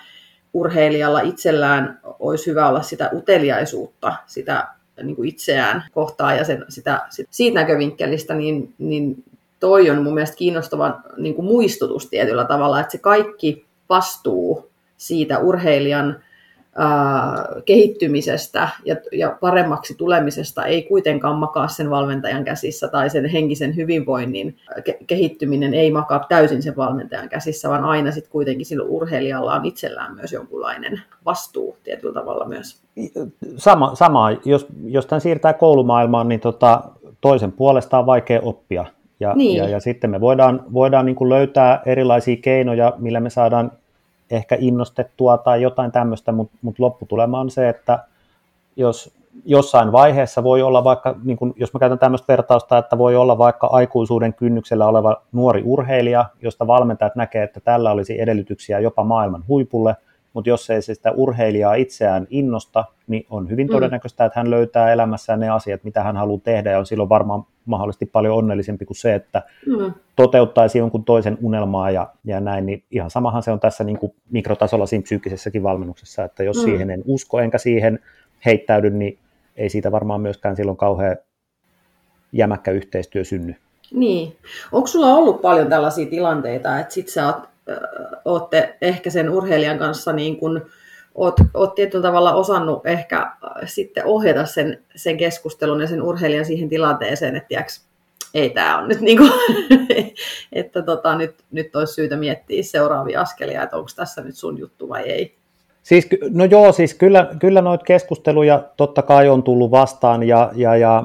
urheilijalla itsellään olisi hyvä olla sitä uteliaisuutta, sitä niin kuin itseään kohtaa ja sen, sitä, siitä näkövinkkelistä, niin, niin toi on mun mielestä kiinnostava niin kuin muistutus tietyllä tavalla, että se kaikki vastuu siitä urheilijan kehittymisestä ja, ja paremmaksi tulemisesta ei kuitenkaan makaa sen valmentajan käsissä tai sen henkisen hyvinvoinnin ke- kehittyminen ei makaa täysin sen valmentajan käsissä, vaan aina sitten kuitenkin sillä urheilijalla on itsellään myös jonkunlainen vastuu tietyllä tavalla myös. Sama, sama. Jos, jos tämän siirtää koulumaailmaan, niin tota, toisen puolesta on vaikea oppia. Ja, niin. ja, ja sitten me voidaan, voidaan niin kuin löytää erilaisia keinoja, millä me saadaan ehkä innostettua tai jotain tämmöistä, mutta mut lopputulema on se, että jos jossain vaiheessa voi olla vaikka, niin kun, jos mä käytän tämmöistä vertausta, että voi olla vaikka aikuisuuden kynnyksellä oleva nuori urheilija, josta valmentajat näkee, että tällä olisi edellytyksiä jopa maailman huipulle, mutta jos ei se sitä urheilijaa itseään innosta, niin on hyvin mm. todennäköistä, että hän löytää elämässään ne asiat, mitä hän haluaa tehdä, ja on silloin varmaan mahdollisesti paljon onnellisempi kuin se, että mm. toteuttaisi jonkun toisen unelmaa ja, ja näin, niin ihan samahan se on tässä niin kuin mikrotasolla siinä psyykkisessäkin valmennuksessa, että jos mm. siihen en usko enkä siihen heittäydy, niin ei siitä varmaan myöskään silloin kauhean jämäkkä yhteistyö synny. Niin. Onko sulla ollut paljon tällaisia tilanteita, että sit sä oot, ootte ehkä sen urheilijan kanssa niin kun, oot, oot tietyllä tavalla osannut ehkä äh, sitten ohjata sen, sen keskustelun ja sen urheilijan siihen tilanteeseen, että tiiäks, ei tämä on nyt niin kuin, että tota, nyt, nyt olisi syytä miettiä seuraavia askelia, että onko tässä nyt sun juttu vai ei. Siis, no joo, siis kyllä, kyllä noita keskusteluja totta kai on tullut vastaan ja, ja, ja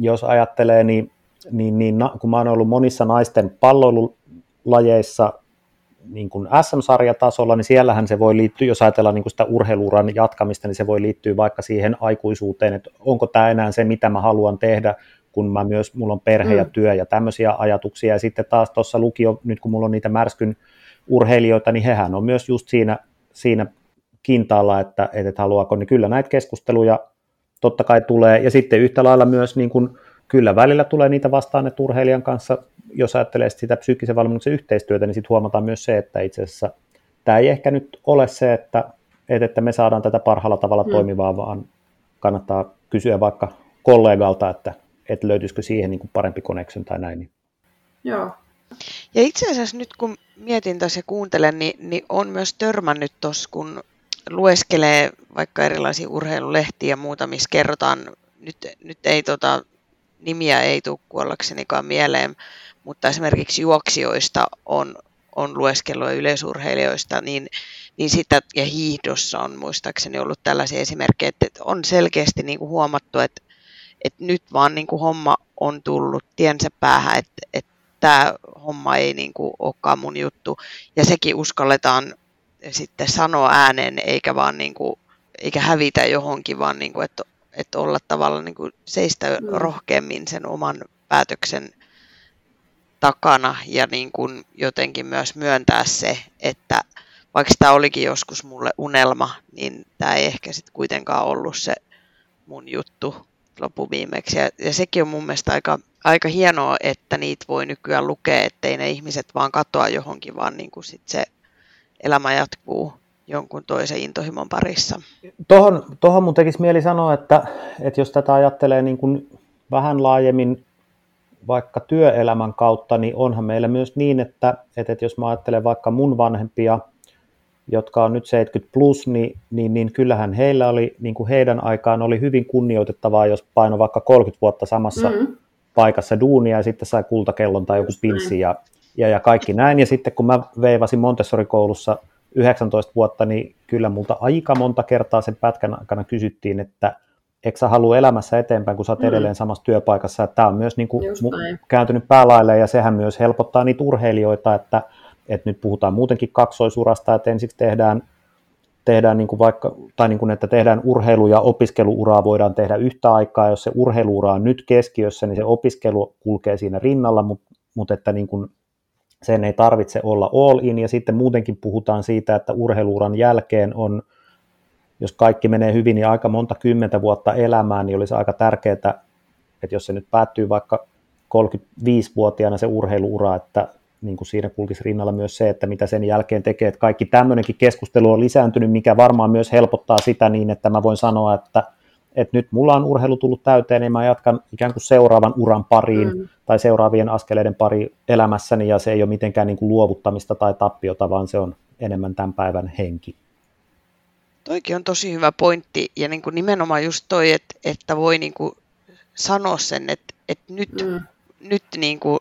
jos ajattelee, niin, niin, niin kun mä oon ollut monissa naisten palloilulajeissa niin kuin SM-sarjatasolla, niin siellähän se voi liittyä, jos ajatellaan niin kuin sitä urheiluuran jatkamista, niin se voi liittyä vaikka siihen aikuisuuteen, että onko tämä enää se, mitä mä haluan tehdä, kun mä myös, mulla on perhe ja mm. työ ja tämmöisiä ajatuksia, ja sitten taas tuossa lukio, nyt kun mulla on niitä märskyn urheilijoita, niin hehän on myös just siinä, siinä kintaalla, että, että haluaako, niin kyllä näitä keskusteluja totta kai tulee, ja sitten yhtä lailla myös niin kuin, kyllä välillä tulee niitä vastaan, että urheilijan kanssa, jos ajattelee sitä psyykkisen valmennuksen yhteistyötä, niin sitten huomataan myös se, että itse asiassa tämä ei ehkä nyt ole se, että, että me saadaan tätä parhaalla tavalla mm. toimivaa, vaan kannattaa kysyä vaikka kollegalta, että, että löytyisikö siihen niin kuin parempi connection tai näin. Joo. Ja itse asiassa nyt kun mietin tässä ja kuuntelen, niin, niin on myös törmännyt tuossa, kun lueskelee vaikka erilaisia urheilulehtiä ja muuta, missä kerrotaan, nyt, nyt ei tota, nimiä ei tule kuollaksenikaan mieleen, mutta esimerkiksi juoksijoista on, on lueskelua yleisurheilijoista, niin, niin sitä, ja hiihdossa on muistaakseni ollut tällaisia esimerkkejä, että on selkeästi niin kuin huomattu, että, että nyt vaan niin kuin homma on tullut tiensä päähän, että, että tämä homma ei niin kuin olekaan mun juttu, ja sekin uskalletaan sitten sanoa ääneen, eikä vaan niin kuin, eikä hävitä johonkin, vaan niin kuin, että että olla tavallaan niin kuin seistä mm. rohkeammin sen oman päätöksen takana ja niin kuin jotenkin myös myöntää se, että vaikka tämä olikin joskus mulle unelma, niin tämä ei ehkä sitten kuitenkaan ollut se mun juttu loppuviimeksi. Ja, ja sekin on mun mielestä aika, aika hienoa, että niitä voi nykyään lukea, ettei ne ihmiset vaan katoa johonkin, vaan niin kuin sit se elämä jatkuu jonkun toisen intohimon parissa. Tuohon, tuohon mun tekisi mieli sanoa, että, että jos tätä ajattelee niin kuin vähän laajemmin vaikka työelämän kautta, niin onhan meillä myös niin, että, että jos mä ajattelen vaikka mun vanhempia, jotka on nyt 70 plus, niin, niin, niin kyllähän heillä oli, niin kuin heidän aikaan oli hyvin kunnioitettavaa, jos paino vaikka 30 vuotta samassa mm-hmm. paikassa duunia ja sitten sai kultakellon tai joku pinssi ja, ja, ja kaikki näin. Ja sitten kun mä veivasin Montessori-koulussa 19 vuotta, niin kyllä multa aika monta kertaa sen pätkän aikana kysyttiin, että eikö sä halua elämässä eteenpäin, kun sä oot mm. edelleen samassa työpaikassa. Tämä on myös niin kuin mu- kääntynyt päälaille ja sehän myös helpottaa niitä urheilijoita, että, että nyt puhutaan muutenkin kaksoisurasta, että ensiksi tehdään, tehdään niin kuin vaikka, tai niin kuin, että tehdään urheilu- ja opiskeluuraa voidaan tehdä yhtä aikaa. Jos se urheiluura on nyt keskiössä, niin se opiskelu kulkee siinä rinnalla, mutta, mutta että niin kuin sen ei tarvitse olla all in, ja sitten muutenkin puhutaan siitä, että urheiluuran jälkeen on, jos kaikki menee hyvin, niin aika monta kymmentä vuotta elämään, niin olisi aika tärkeää, että jos se nyt päättyy vaikka 35-vuotiaana se urheiluura, että niin kuin siinä kulkisi rinnalla myös se, että mitä sen jälkeen tekee, että kaikki tämmöinenkin keskustelu on lisääntynyt, mikä varmaan myös helpottaa sitä niin, että mä voin sanoa, että, että nyt mulla on urheilu tullut täyteen, niin mä jatkan ikään kuin seuraavan uran pariin mm. tai seuraavien askeleiden pari elämässäni, ja se ei ole mitenkään niin kuin luovuttamista tai tappiota, vaan se on enemmän tämän päivän henki. Toikin on tosi hyvä pointti, ja niin kuin nimenomaan just toi, että, että voi niin kuin sanoa sen, että, että nyt, mm. nyt niin kuin,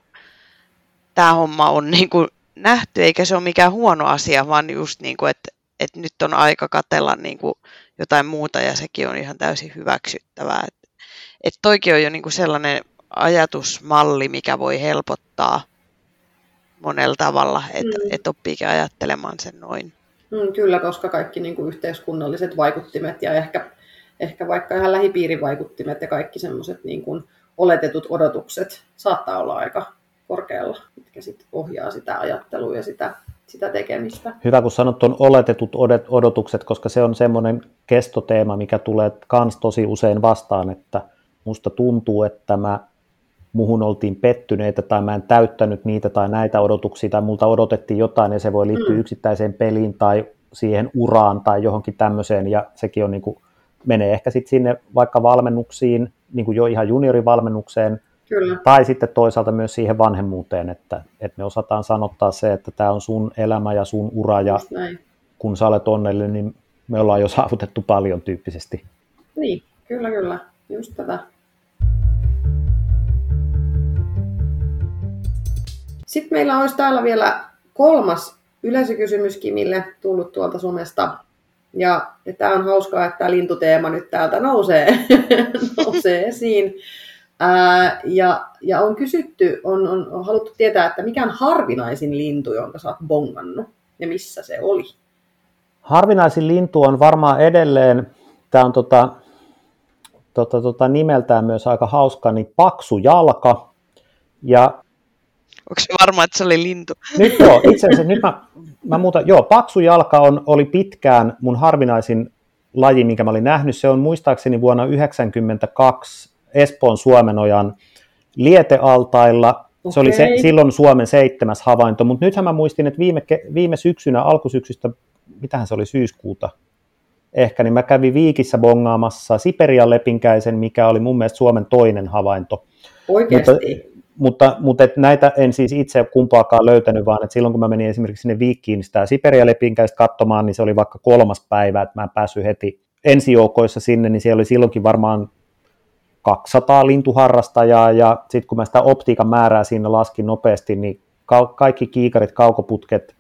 tämä homma on niin kuin nähty, eikä se ole mikään huono asia, vaan just niin kuin, että, että nyt on aika katella niin kuin jotain muuta ja sekin on ihan täysin hyväksyttävää. Että, että toikin on jo niin kuin sellainen ajatusmalli, mikä voi helpottaa monella tavalla, että, mm. että oppiikin ajattelemaan sen noin. Mm, kyllä, koska kaikki niin kuin yhteiskunnalliset vaikuttimet ja ehkä, ehkä vaikka ihan lähipiirivaikuttimet ja kaikki semmoiset niin kuin oletetut odotukset saattaa olla aika korkealla, mitkä sitten ohjaa sitä ajattelua ja sitä, sitä tekemistä. Hyvä, kun sanot on oletetut odotukset, koska se on semmoinen kestoteema, mikä tulee kans tosi usein vastaan, että musta tuntuu, että mä muhun oltiin pettyneitä tai mä en täyttänyt niitä tai näitä odotuksia tai multa odotettiin jotain ja se voi liittyä mm. yksittäiseen peliin tai siihen uraan tai johonkin tämmöiseen ja sekin on niin kuin, menee ehkä sitten sinne vaikka valmennuksiin, niin kuin jo ihan juniorivalmennukseen Kyllä. tai sitten toisaalta myös siihen vanhemmuuteen, että, että me osataan sanottaa se, että tämä on sun elämä ja sun ura ja kun sä olet onnellinen, niin me ollaan jo saavutettu paljon tyyppisesti. Niin, kyllä, kyllä. Just tätä. Sitten meillä olisi täällä vielä kolmas yleisökysymys Kimille tullut tuolta somesta. Ja, ja tämä on hauskaa, että tämä lintuteema nyt täältä nousee, nousee esiin. Ää, ja, ja on kysytty, on, on, on haluttu tietää, että mikä on harvinaisin lintu, jonka sä oot bongannut ja missä se oli? Harvinaisin lintu on varmaan edelleen, tämä on tota, tota, tota, nimeltään myös aika hauska, niin paksu jalka. Ja Onko se varma, että se oli lintu? Nyt joo, itse asiassa nyt mä, mä muutan, joo, paksu jalka on, oli pitkään mun harvinaisin laji, minkä mä olin nähnyt. Se on muistaakseni vuonna 1992 Espoon Suomenojan lietealtailla. Okay. Se oli se, silloin Suomen seitsemäs havainto, mutta nythän mä muistin, että viime, viime syksynä, alkusyksystä, mitähän se oli syyskuuta, ehkä, niin mä kävin Viikissä bongaamassa Siperian lepinkäisen, mikä oli mun mielestä Suomen toinen havainto. Oikeasti? Mutta, mutta, mutta et näitä en siis itse kumpaakaan löytänyt, vaan että silloin kun mä menin esimerkiksi sinne Viikkiin sitä Siperia lepinkäistä katsomaan, niin se oli vaikka kolmas päivä, että mä en päässyt heti ensijoukoissa sinne, niin siellä oli silloinkin varmaan 200 lintuharrastajaa, ja sitten kun mä sitä optiikan määrää siinä laskin nopeasti, niin ka- kaikki kiikarit, kaukoputket,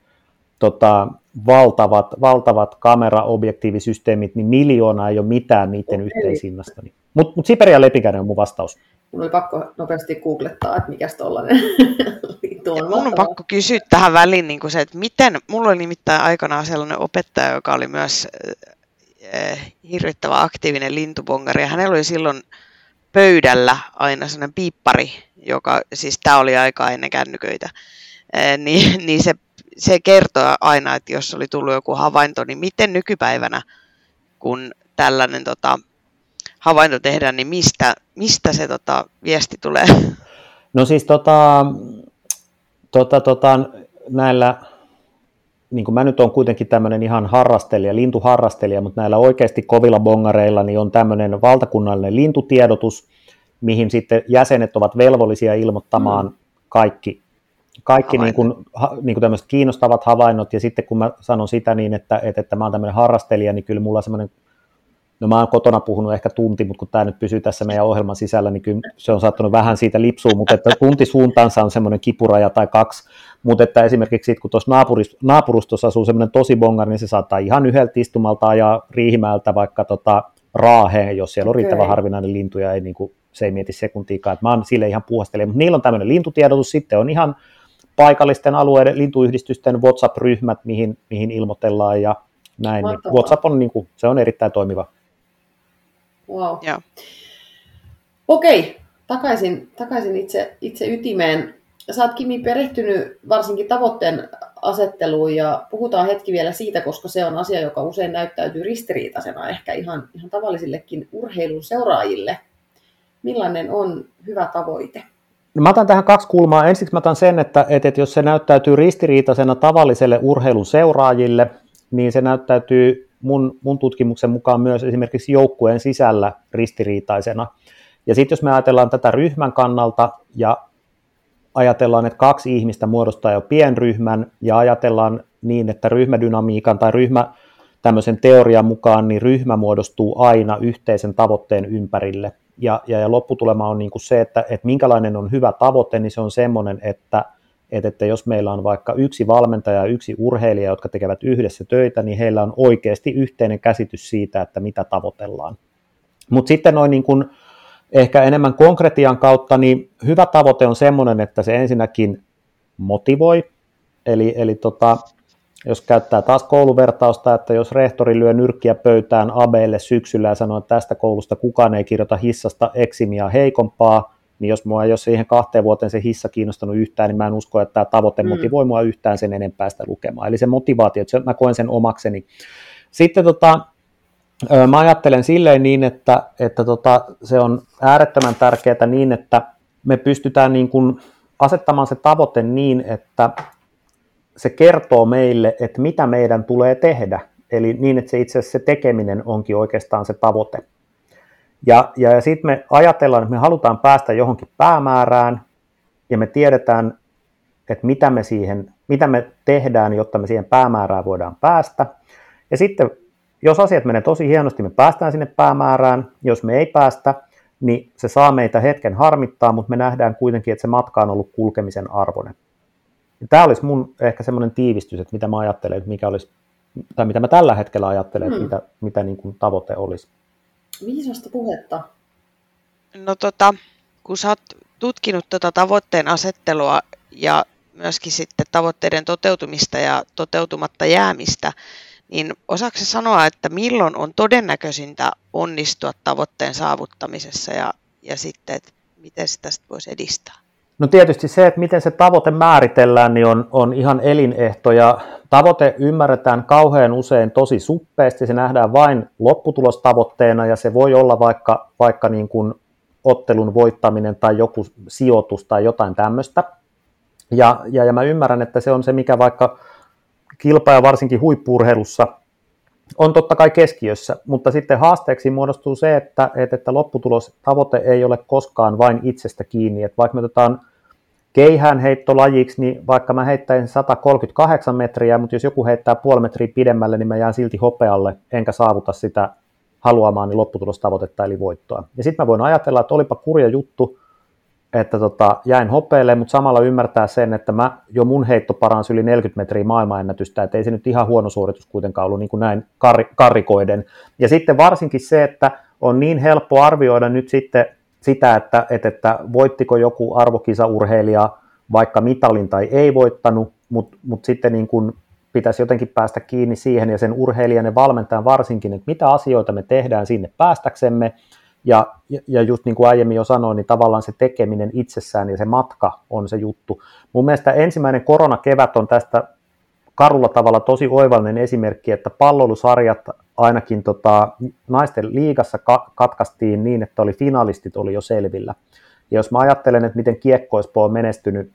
tota, valtavat, valtavat kameraobjektiivisysteemit, niin miljoona ei ole mitään niiden yhteisinnasta. Mutta mut Siperia lepikäinen on mun vastaus. Mun oli pakko nopeasti googlettaa, että mikä tollainen lintu on. Mun on pakko kysyä tähän väliin niin se, että miten, mulla oli nimittäin aikanaan sellainen opettaja, joka oli myös äh, hirvittävä aktiivinen lintubongari, ja hänellä oli silloin pöydällä aina sellainen piippari, joka, siis tämä oli aika ennen kännyköitä, äh, niin, niin se, se kertoo aina, että jos oli tullut joku havainto, niin miten nykypäivänä, kun tällainen tota, havainto tehdään, niin mistä, mistä se tota, viesti tulee? No siis tota, tota, tota, näillä, niin kuin mä nyt on kuitenkin tämmöinen ihan harrastelija, lintuharrastelija, mutta näillä oikeasti kovilla bongareilla niin on tämmöinen valtakunnallinen lintutiedotus, mihin sitten jäsenet ovat velvollisia ilmoittamaan mm. kaikki, kaikki niin kuin, niin kuin tämmöiset kiinnostavat havainnot, ja sitten kun mä sanon sitä niin, että, että, että mä oon tämmöinen harrastelija, niin kyllä mulla on semmoinen No mä oon kotona puhunut ehkä tunti, mutta kun tämä nyt pysyy tässä meidän ohjelman sisällä, niin kyllä se on saattanut vähän siitä lipsua, mutta että tunti suuntaansa on semmoinen kipuraja tai kaksi, mutta että esimerkiksi sit, kun tuossa naapurustossa asuu semmoinen tosi bongar, niin se saattaa ihan yhdeltä istumalta ja riihimäältä vaikka tota raaheen, jos siellä on riittävän okay. harvinainen lintu ja ei, niin kuin, se ei mieti sekuntiikaan, että mä oon sille ihan puhastelija, mutta niillä on tämmöinen lintutiedotus, sitten on ihan paikallisten alueiden lintuyhdistysten WhatsApp-ryhmät, mihin, mihin ilmoitellaan ja näin. Niin WhatsApp on, niin kuin, se on erittäin toimiva. Wow. Joo. Okei, takaisin, takaisin itse, itse ytimeen. Sä oot Kimi perehtynyt varsinkin tavoitteen asetteluun ja puhutaan hetki vielä siitä, koska se on asia, joka usein näyttäytyy ristiriitaisena ehkä ihan, ihan tavallisillekin urheilun seuraajille. Millainen on hyvä tavoite? No mä otan tähän kaksi kulmaa. Ensiksi mä otan sen, että, että, että jos se näyttäytyy ristiriitaisena tavalliselle urheilun seuraajille, niin se näyttäytyy mun, mun tutkimuksen mukaan myös esimerkiksi joukkueen sisällä ristiriitaisena. Ja sitten jos me ajatellaan tätä ryhmän kannalta ja ajatellaan, että kaksi ihmistä muodostaa jo pienryhmän ja ajatellaan niin, että ryhmädynamiikan tai ryhmä tämmöisen teorian mukaan, niin ryhmä muodostuu aina yhteisen tavoitteen ympärille. Ja, ja, ja lopputulema on niin kuin se, että, että minkälainen on hyvä tavoite, niin se on semmoinen, että, että, että jos meillä on vaikka yksi valmentaja ja yksi urheilija, jotka tekevät yhdessä töitä, niin heillä on oikeasti yhteinen käsitys siitä, että mitä tavoitellaan. Mutta sitten noin niin kuin ehkä enemmän konkretian kautta, niin hyvä tavoite on semmoinen, että se ensinnäkin motivoi, eli, eli tota, jos käyttää taas kouluvertausta, että jos rehtori lyö nyrkkiä pöytään abeille syksyllä ja sanoo, että tästä koulusta kukaan ei kirjoita hissasta eksimiä heikompaa, niin jos mua ei ole siihen kahteen vuoteen se hissa kiinnostanut yhtään, niin mä en usko, että tämä tavoite mm. motivoi mua yhtään sen enempää sitä lukemaan. Eli se motivaatio, että mä koen sen omakseni. Sitten tota, mä ajattelen silleen niin, että, että tota, se on äärettömän tärkeää niin, että me pystytään niin kuin asettamaan se tavoite niin, että se kertoo meille, että mitä meidän tulee tehdä. Eli niin, että se itse asiassa se tekeminen onkin oikeastaan se tavoite. Ja, ja, ja sitten me ajatellaan, että me halutaan päästä johonkin päämäärään, ja me tiedetään, että mitä me, siihen, mitä me tehdään, jotta me siihen päämäärään voidaan päästä. Ja sitten, jos asiat menee tosi hienosti, me päästään sinne päämäärään. Jos me ei päästä, niin se saa meitä hetken harmittaa, mutta me nähdään kuitenkin, että se matka on ollut kulkemisen arvoinen. Ja tämä olisi mun ehkä semmoinen tiivistys, että mitä mä ajattelen, että mikä olisi, tai mitä mä tällä hetkellä ajattelen, että mitä, mitä niin kuin tavoite olisi. Viisasta puhetta. No tota, kun sä oot tutkinut tuota tavoitteen asettelua ja myöskin sitten tavoitteiden toteutumista ja toteutumatta jäämistä, niin osaako sanoa, että milloin on todennäköisintä onnistua tavoitteen saavuttamisessa ja, ja sitten, että miten sitä voisi edistää? No tietysti se, että miten se tavoite määritellään, niin on, on ihan elinehto ja tavoite ymmärretään kauhean usein tosi suppeasti, se nähdään vain lopputulostavoitteena ja se voi olla vaikka, vaikka niin kuin ottelun voittaminen tai joku sijoitus tai jotain tämmöistä. Ja, ja, ja mä ymmärrän, että se on se, mikä vaikka kilpa- ja varsinkin huippurheilussa on totta kai keskiössä, mutta sitten haasteeksi muodostuu se, että, että, että lopputulos, tavoite ei ole koskaan vain itsestä kiinni. Että vaikka me otetaan keihään heittolajiksi, niin vaikka mä heittäisin 138 metriä, mutta jos joku heittää puoli metriä pidemmälle, niin mä jään silti hopealle, enkä saavuta sitä haluamaani lopputulostavoitetta eli voittoa. Ja sitten mä voin ajatella, että olipa kurja juttu, että tota, jäin hopeelle, mutta samalla ymmärtää sen, että mä jo mun heitto paransi yli 40 metriä maailmanennätystä, että ei se nyt ihan huono suoritus kuitenkaan ollut niin kuin näin kar- karikoiden. Ja sitten varsinkin se, että on niin helppo arvioida nyt sitten sitä, että, että, että voittiko joku arvokisaurheilija vaikka mitalin tai ei voittanut, mutta mut sitten niin kuin pitäisi jotenkin päästä kiinni siihen ja sen urheilijan ja valmentajan varsinkin, että mitä asioita me tehdään sinne päästäksemme, ja, ja just niin kuin aiemmin jo sanoin, niin tavallaan se tekeminen itsessään ja se matka on se juttu. Mun mielestä ensimmäinen koronakevät on tästä karulla tavalla tosi oivallinen esimerkki, että pallolusarjat ainakin tota, naisten liigassa ka- katkaistiin niin, että oli finalistit oli jo selvillä. Ja jos mä ajattelen, että miten kiekkoispo on menestynyt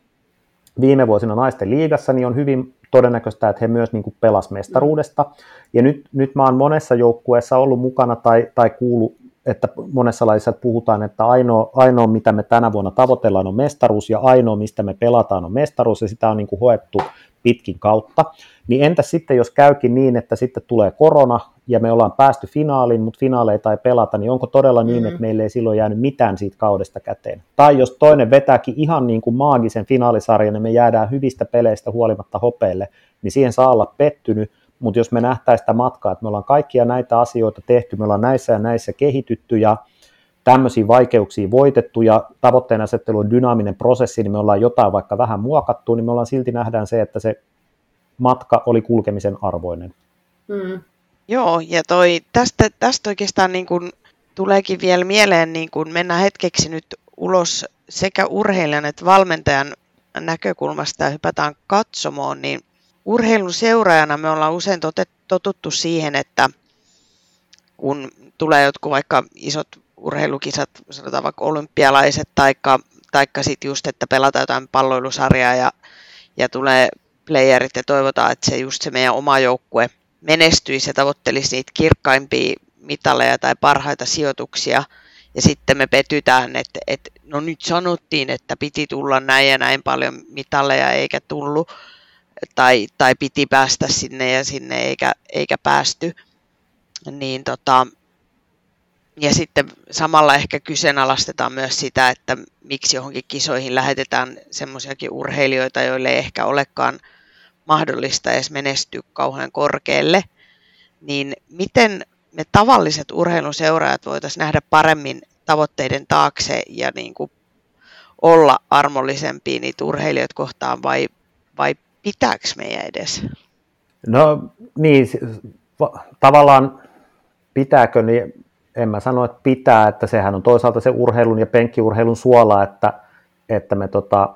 viime vuosina naisten liigassa, niin on hyvin todennäköistä, että he myös niin pelas mestaruudesta. Ja nyt, nyt mä oon monessa joukkueessa ollut mukana tai, tai kuulu että monessa laissa puhutaan, että ainoa, ainoa, mitä me tänä vuonna tavoitellaan, on mestaruus, ja ainoa, mistä me pelataan, on mestaruus, ja sitä on niin kuin hoettu pitkin kautta. Niin entä sitten, jos käykin niin, että sitten tulee korona, ja me ollaan päästy finaaliin, mutta finaaleita ei pelata, niin onko todella niin, mm-hmm. että meille ei silloin jäänyt mitään siitä kaudesta käteen? Tai jos toinen vetääkin ihan niin kuin maagisen finaalisarjan, ja me jäädään hyvistä peleistä huolimatta hopeille, niin siihen saa olla pettynyt, mutta jos me nähtäisiin sitä matkaa, että me ollaan kaikkia näitä asioita tehty, me ollaan näissä ja näissä kehitytty ja tämmöisiä vaikeuksia voitettu ja tavoitteen asettelu on dynaaminen prosessi, niin me ollaan jotain vaikka vähän muokattu, niin me ollaan silti nähdään se, että se matka oli kulkemisen arvoinen. Mm. Joo, ja toi, tästä, tästä oikeastaan niin kuin tuleekin vielä mieleen, niin kun mennään hetkeksi nyt ulos sekä urheilijan että valmentajan näkökulmasta ja hypätään katsomoon, niin urheilun seuraajana me ollaan usein totuttu siihen, että kun tulee jotkut vaikka isot urheilukisat, sanotaan vaikka olympialaiset, taikka, taikka sitten just, että pelataan jotain palloilusarjaa ja, ja tulee playerit ja toivotaan, että se just se meidän oma joukkue menestyisi ja tavoittelisi niitä kirkkaimpia mitaleja tai parhaita sijoituksia, ja sitten me petytään, että, että no nyt sanottiin, että piti tulla näin ja näin paljon mitalleja eikä tullut, tai, tai piti päästä sinne ja sinne eikä, eikä päästy, niin tota, ja sitten samalla ehkä kyseenalaistetaan myös sitä, että miksi johonkin kisoihin lähetetään semmoisiakin urheilijoita, joille ei ehkä olekaan mahdollista edes menestyä kauhean korkealle. Niin miten me tavalliset urheiluseuraajat voitaisiin nähdä paremmin tavoitteiden taakse ja niin kuin olla armollisempia niitä urheilijoita kohtaan vai, vai pitääkö meidän edes? No niin, tavallaan pitääkö, niin en mä sano, että pitää, että sehän on toisaalta se urheilun ja penkkiurheilun suola, että, että me tota,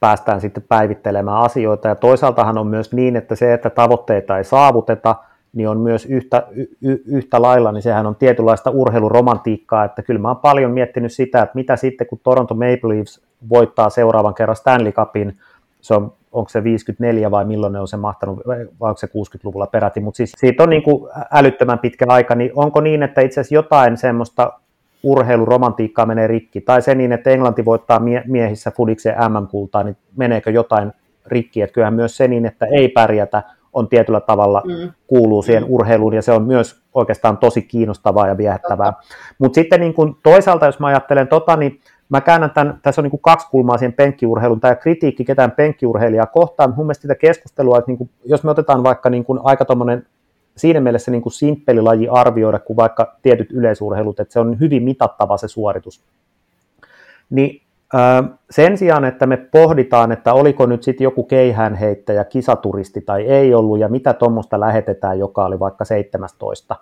päästään sitten päivittelemään asioita. Ja toisaaltahan on myös niin, että se, että tavoitteita ei saavuteta, niin on myös yhtä, y, yhtä lailla, niin sehän on tietynlaista urheiluromantiikkaa, että kyllä mä oon paljon miettinyt sitä, että mitä sitten, kun Toronto Maple Leafs voittaa seuraavan kerran Stanley Cupin, se on onko se 54 vai milloin ne on se mahtanut, vai onko se 60-luvulla peräti, mutta siis siitä on niin kuin älyttömän pitkä aika, niin onko niin, että itse asiassa jotain semmoista urheiluromantiikkaa menee rikki, tai se niin, että Englanti voittaa mie- miehissä Fudiksen MM-kultaa, niin meneekö jotain rikki, että kyllähän myös se niin, että ei pärjätä, on tietyllä tavalla mm. kuuluu siihen mm. urheiluun, ja se on myös oikeastaan tosi kiinnostavaa ja viehättävää. Mutta sitten niin kun toisaalta, jos mä ajattelen tota, niin mä käännän tämän, tässä on niin kuin kaksi kulmaa siihen penkkiurheiluun, tämä kritiikki ketään penkkiurheilijaa kohtaan, mun mielestä sitä keskustelua, että niin kuin, jos me otetaan vaikka niin kuin aika tommonen, siinä mielessä niin kuin simppeli laji arvioida, kuin vaikka tietyt yleisurheilut, että se on hyvin mitattava se suoritus, niin sen sijaan, että me pohditaan, että oliko nyt sitten joku keihäänheittäjä, kisaturisti tai ei ollut, ja mitä tuommoista lähetetään, joka oli vaikka 17,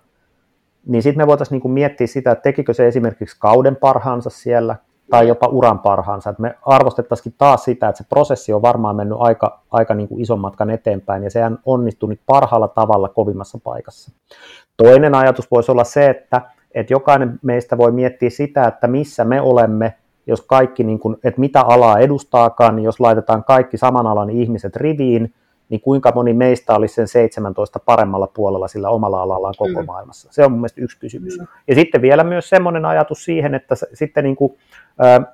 niin sitten me voitaisiin niinku miettiä sitä, että tekikö se esimerkiksi kauden parhaansa siellä, tai jopa uran parhaansa. Et me arvostettaisiin taas sitä, että se prosessi on varmaan mennyt aika, aika niin kuin ison matkan eteenpäin, ja sehän onnistui nyt parhaalla tavalla kovimmassa paikassa. Toinen ajatus voisi olla se, että, että jokainen meistä voi miettiä sitä, että missä me olemme, jos kaikki, niin kuin, että mitä alaa edustaakaan, niin jos laitetaan kaikki saman alan ihmiset riviin, niin kuinka moni meistä olisi sen 17 paremmalla puolella sillä omalla alallaan koko mm. maailmassa. Se on mun mielestä yksi kysymys. Mm. Ja sitten vielä myös semmoinen ajatus siihen, että sitten niin kuin,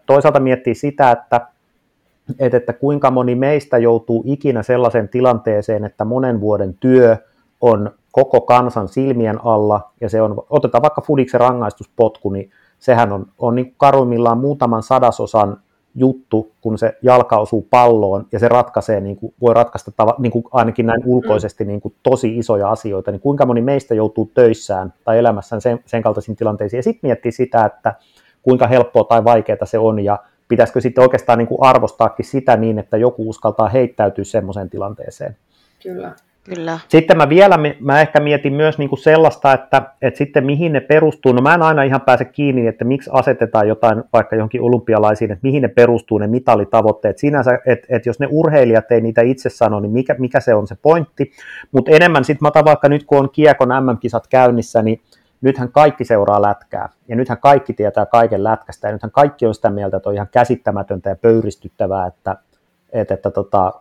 toisaalta miettii sitä, että, että, että kuinka moni meistä joutuu ikinä sellaiseen tilanteeseen, että monen vuoden työ on koko kansan silmien alla, ja se on, otetaan vaikka Fudiksen rangaistuspotku, niin sehän on, on niin karuimmillaan muutaman sadasosan juttu, kun se jalka osuu palloon ja se ratkaisee, niin kuin, voi ratkaista tava, niin kuin ainakin näin ulkoisesti niin kuin tosi isoja asioita, niin kuinka moni meistä joutuu töissään tai elämässään sen, sen kaltaisiin tilanteisiin. Ja sitten miettii sitä, että kuinka helppoa tai vaikeaa se on ja pitäisikö sitten oikeastaan niin kuin arvostaakin sitä niin, että joku uskaltaa heittäytyä semmoiseen tilanteeseen. Kyllä. Kyllä. Sitten mä vielä, mä ehkä mietin myös niin kuin sellaista, että, että sitten mihin ne perustuu. No mä en aina ihan pääse kiinni, että miksi asetetaan jotain vaikka johonkin olympialaisiin, että mihin ne perustuu ne mitalitavoitteet. Sinänsä, että, että jos ne urheilijat ei niitä itse sano, niin mikä, mikä se on se pointti. Mutta enemmän sitten mä otan vaikka nyt kun on Kiekon MM-kisat käynnissä, niin nythän kaikki seuraa lätkää, ja nythän kaikki tietää kaiken lätkästä, ja nythän kaikki on sitä mieltä, että on ihan käsittämätöntä ja pöyristyttävää, että, että, että tota,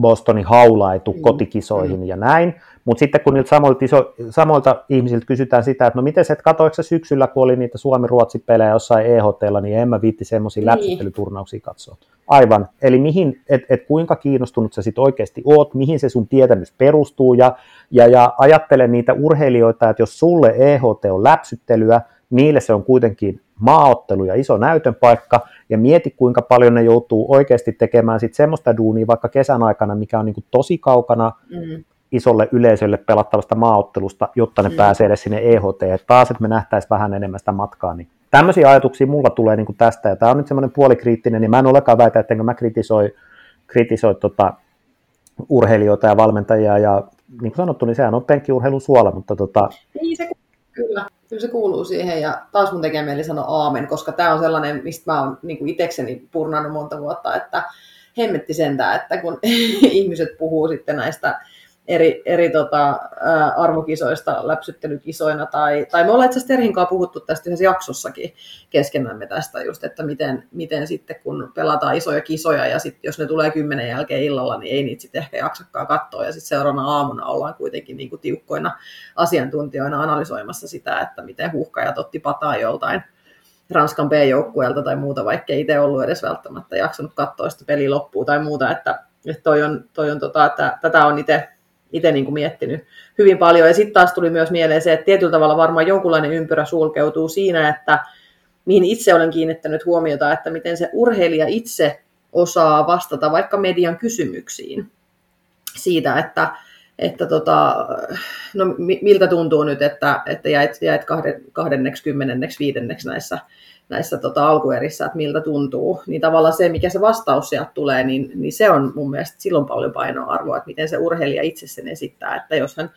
Bostonin haula ei tule mm. kotikisoihin mm. ja näin. Mutta sitten kun niiltä samoilta, iso, samoilta ihmisiltä kysytään sitä, että no miten se, katoiko syksyllä, kun oli niitä Suomi-Ruotsi-pelejä jossain EHTlla, niin en mä viitti semmoisia niin. läpsyttelyturnauksia katsoa. Aivan. Eli mihin, et, et kuinka kiinnostunut sä sit oikeasti oot, mihin se sun tietämys perustuu, ja, ja, ja ajattele niitä urheilijoita, että jos sulle EHT on läpsyttelyä, niille se on kuitenkin maaottelu ja iso näytön paikka, ja mieti kuinka paljon ne joutuu oikeasti tekemään sit semmoista duunia vaikka kesän aikana, mikä on niin kuin tosi kaukana mm. isolle yleisölle pelattavasta maaottelusta, jotta ne mm. pääsee edes sinne EHT, että taas, että me nähtäisiin vähän enemmän sitä matkaa, niin tämmöisiä ajatuksia mulla tulee niin kuin tästä, ja tämä on nyt semmoinen puolikriittinen, niin mä en olekaan väitä, että mä kritisoi, kritisoi tota, urheilijoita ja valmentajia, ja niin kuin sanottu, niin sehän on penkkiurheilun suola, mutta tota... Niin se Kyllä, kyllä se kuuluu siihen ja taas mun tekee mieli sanoa aamen, koska tämä on sellainen, mistä mä oon niin itsekseni purnannut monta vuotta, että hemmetti sentään, että kun ihmiset puhuu sitten näistä eri, eri tota, ää, arvokisoista läpsyttelykisoina. Tai, tai me ollaan itse asiassa Terhin puhuttu tästä yhdessä jaksossakin keskenämme tästä just, että miten, miten sitten kun pelataan isoja kisoja ja sitten jos ne tulee kymmenen jälkeen illalla, niin ei niitä sitten ehkä jaksakaan katsoa ja sitten seuraavana aamuna ollaan kuitenkin niin kuin tiukkoina asiantuntijoina analysoimassa sitä, että miten huuhkajat otti pataa joltain Ranskan B-joukkueelta tai muuta, vaikka ei itse ollut edes välttämättä jaksanut katsoa sitä peli loppuu tai muuta, että, että toi on, toi on tota, että tätä on itse itse niin kuin miettinyt hyvin paljon. Ja sitten taas tuli myös mieleen se, että tietyllä tavalla varmaan jonkunlainen ympyrä sulkeutuu siinä, että mihin itse olen kiinnittänyt huomiota, että miten se urheilija itse osaa vastata vaikka median kysymyksiin siitä, että, että tota, no, miltä tuntuu nyt, että, että jäit, jäit kahden, kahdenneksi, kymmenenneksi, viidenneksi näissä näissä tota, alkuerissä, että miltä tuntuu, niin tavallaan se, mikä se vastaus sieltä tulee, niin, niin se on mun mielestä silloin paljon painoarvoa, että miten se urheilija itse sen esittää, että jos hän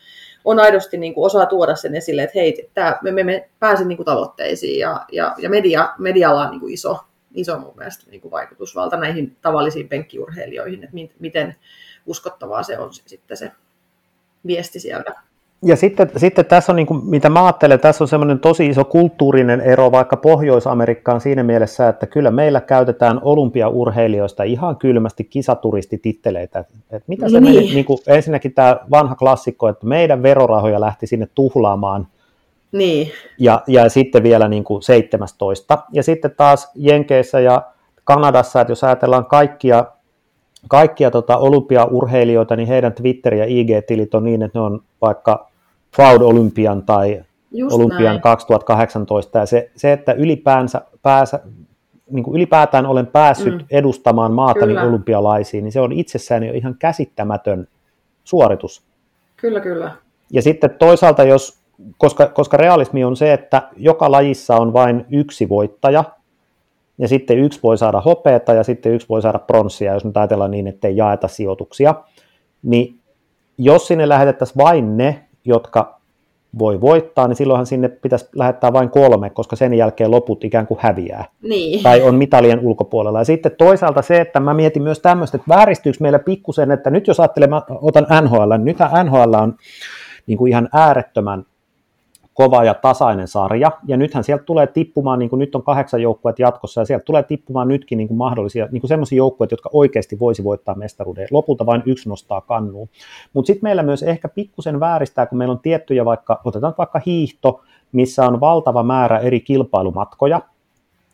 on aidosti niin kuin osaa tuoda sen esille, että hei, tää, me, me, me pääse niin kuin tavoitteisiin ja, ja, ja media, medialla on niin kuin iso, iso mun mielestä niin kuin vaikutusvalta näihin tavallisiin penkkiurheilijoihin, että miten uskottavaa se on sitten se viesti sieltä ja sitten, sitten tässä on, niin kuin, mitä mä ajattelen, tässä on semmoinen tosi iso kulttuurinen ero vaikka Pohjois-Amerikkaan siinä mielessä, että kyllä meillä käytetään olympiaurheilijoista ihan kylmästi kisaturistititteleitä. Et mitä se niin. meni, niin kuin, ensinnäkin tämä vanha klassikko, että meidän verorahoja lähti sinne tuhlaamaan niin. ja, ja sitten vielä niin kuin 17. Ja sitten taas Jenkeissä ja Kanadassa, että jos ajatellaan kaikkia kaikkia tota, olympiaurheilijoita, niin heidän Twitter- ja IG-tilit on niin, että ne on vaikka Cloud Olympian tai Just Olympian näin. 2018. Ja se, se että ylipäänsä, pääsä, niin kuin ylipäätään olen päässyt mm. edustamaan maatani kyllä. olympialaisiin, niin se on itsessään jo ihan käsittämätön suoritus. Kyllä, kyllä. Ja sitten toisaalta, jos, koska, koska realismi on se, että joka lajissa on vain yksi voittaja, ja sitten yksi voi saada hopeata ja sitten yksi voi saada pronssia, jos nyt ajatellaan niin, että ei jaeta sijoituksia, niin jos sinne lähetettäisiin vain ne, jotka voi voittaa, niin silloinhan sinne pitäisi lähettää vain kolme, koska sen jälkeen loput ikään kuin häviää. Niin. Tai on mitalien ulkopuolella. Ja sitten toisaalta se, että mä mietin myös tämmöistä, että vääristyykö meillä pikkusen, että nyt jos ajattelen, mä otan NHL, niin nyt NHL on niin kuin ihan äärettömän kova ja tasainen sarja, ja nythän sieltä tulee tippumaan, niin kuin nyt on kahdeksan joukkuetta jatkossa, ja sieltä tulee tippumaan nytkin niin kuin mahdollisia, niin kuin sellaisia joukkueita, jotka oikeasti voisi voittaa mestaruuden. Lopulta vain yksi nostaa kannuun. Mutta sitten meillä myös ehkä pikkusen vääristää, kun meillä on tiettyjä vaikka, otetaan vaikka hiihto, missä on valtava määrä eri kilpailumatkoja,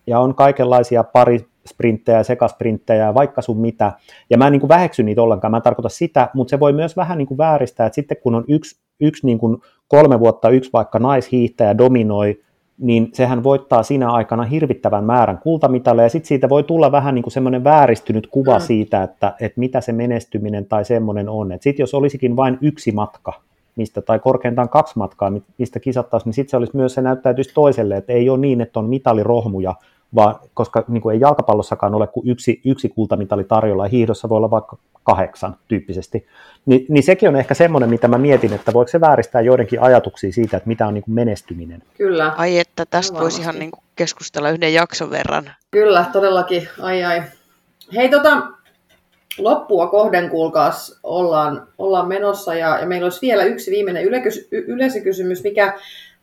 ja on kaikenlaisia pari sprinttejä, sekasprinttejä, vaikka sun mitä. Ja mä en niin kuin väheksy niitä ollenkaan, mä en tarkoita sitä, mutta se voi myös vähän niin kuin vääristää, että sitten kun on yksi, yksi niin kuin kolme vuotta yksi vaikka naishiihtäjä dominoi, niin sehän voittaa siinä aikana hirvittävän määrän kultamitaleja, ja sitten siitä voi tulla vähän niin kuin semmoinen vääristynyt kuva mm. siitä, että, että mitä se menestyminen tai semmoinen on. Sitten jos olisikin vain yksi matka, mistä, tai korkeintaan kaksi matkaa, mistä kisattaisiin, niin sitten se olisi myös, se näyttäytyisi toiselle, että ei ole niin, että on mitalirohmuja, vaan koska niin kuin ei jalkapallossakaan ole kuin yksi, yksi kultamitali tarjolla, ja hiihdossa voi olla vaikka kahdeksan tyyppisesti, Ni, niin sekin on ehkä semmoinen, mitä mä mietin, että voiko se vääristää joidenkin ajatuksia siitä, että mitä on niin kuin menestyminen. Kyllä. Ai että tästä voisi ihan niin kuin keskustella yhden jakson verran. Kyllä, todellakin. Ai ai. Hei tota, loppua kohden kuulkaas ollaan, ollaan menossa ja, ja meillä olisi vielä yksi viimeinen yleisökysymys, mikä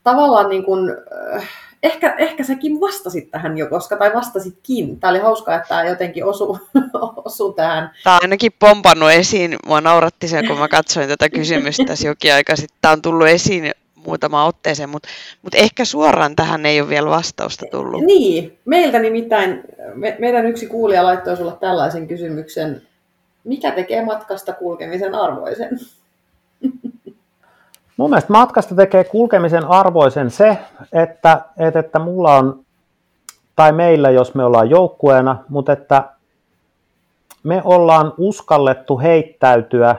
tavallaan niin kuin, äh, ehkä, ehkä säkin vastasit tähän jo, koska, tai vastasitkin. Tämä oli hauskaa, että tämä jotenkin osui, osu tähän. Tämä on ainakin pompannut esiin. Mua nauratti se, kun mä katsoin tätä kysymystä tässä jokin aika sitten. Tämä on tullut esiin muutama otteeseen, mutta, mutta ehkä suoraan tähän ei ole vielä vastausta tullut. Niin, meiltä nimittäin, me, meidän yksi kuulija laittoi sulle tällaisen kysymyksen. Mikä tekee matkasta kulkemisen arvoisen? Mun mielestä matkasta tekee kulkemisen arvoisen se, että, että, että mulla on, tai meillä, jos me ollaan joukkueena, mutta että me ollaan uskallettu heittäytyä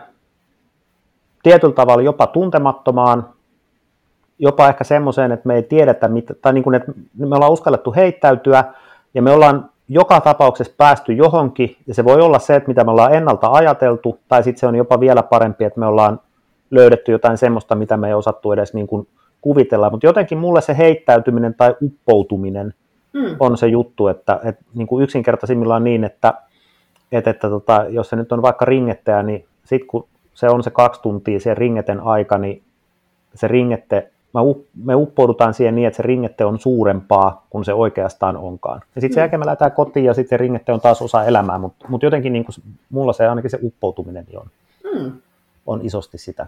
tietyllä tavalla jopa tuntemattomaan, jopa ehkä semmoiseen, että me ei tiedetä, mitä, tai niin kuin, että me ollaan uskallettu heittäytyä, ja me ollaan joka tapauksessa päästy johonkin, ja se voi olla se, että mitä me ollaan ennalta ajateltu, tai sitten se on jopa vielä parempi, että me ollaan löydetty jotain semmoista, mitä me ei osattu edes niin kuin kuvitella, mutta jotenkin mulle se heittäytyminen tai uppoutuminen mm. on se juttu, että, että niin kuin yksinkertaisimmillaan niin, että, että, että tota, jos se nyt on vaikka ringettäjä, niin sitten kun se on se kaksi tuntia se ringeten aika, niin se ringette, me uppoudutaan siihen niin, että se ringette on suurempaa kuin se oikeastaan onkaan. Ja sitten sen mm. jälkeen me lähdetään kotiin ja sitten se ringette on taas osa elämää, mutta mut jotenkin niin kuin, mulla se ainakin se uppoutuminen niin on, mm. on isosti sitä.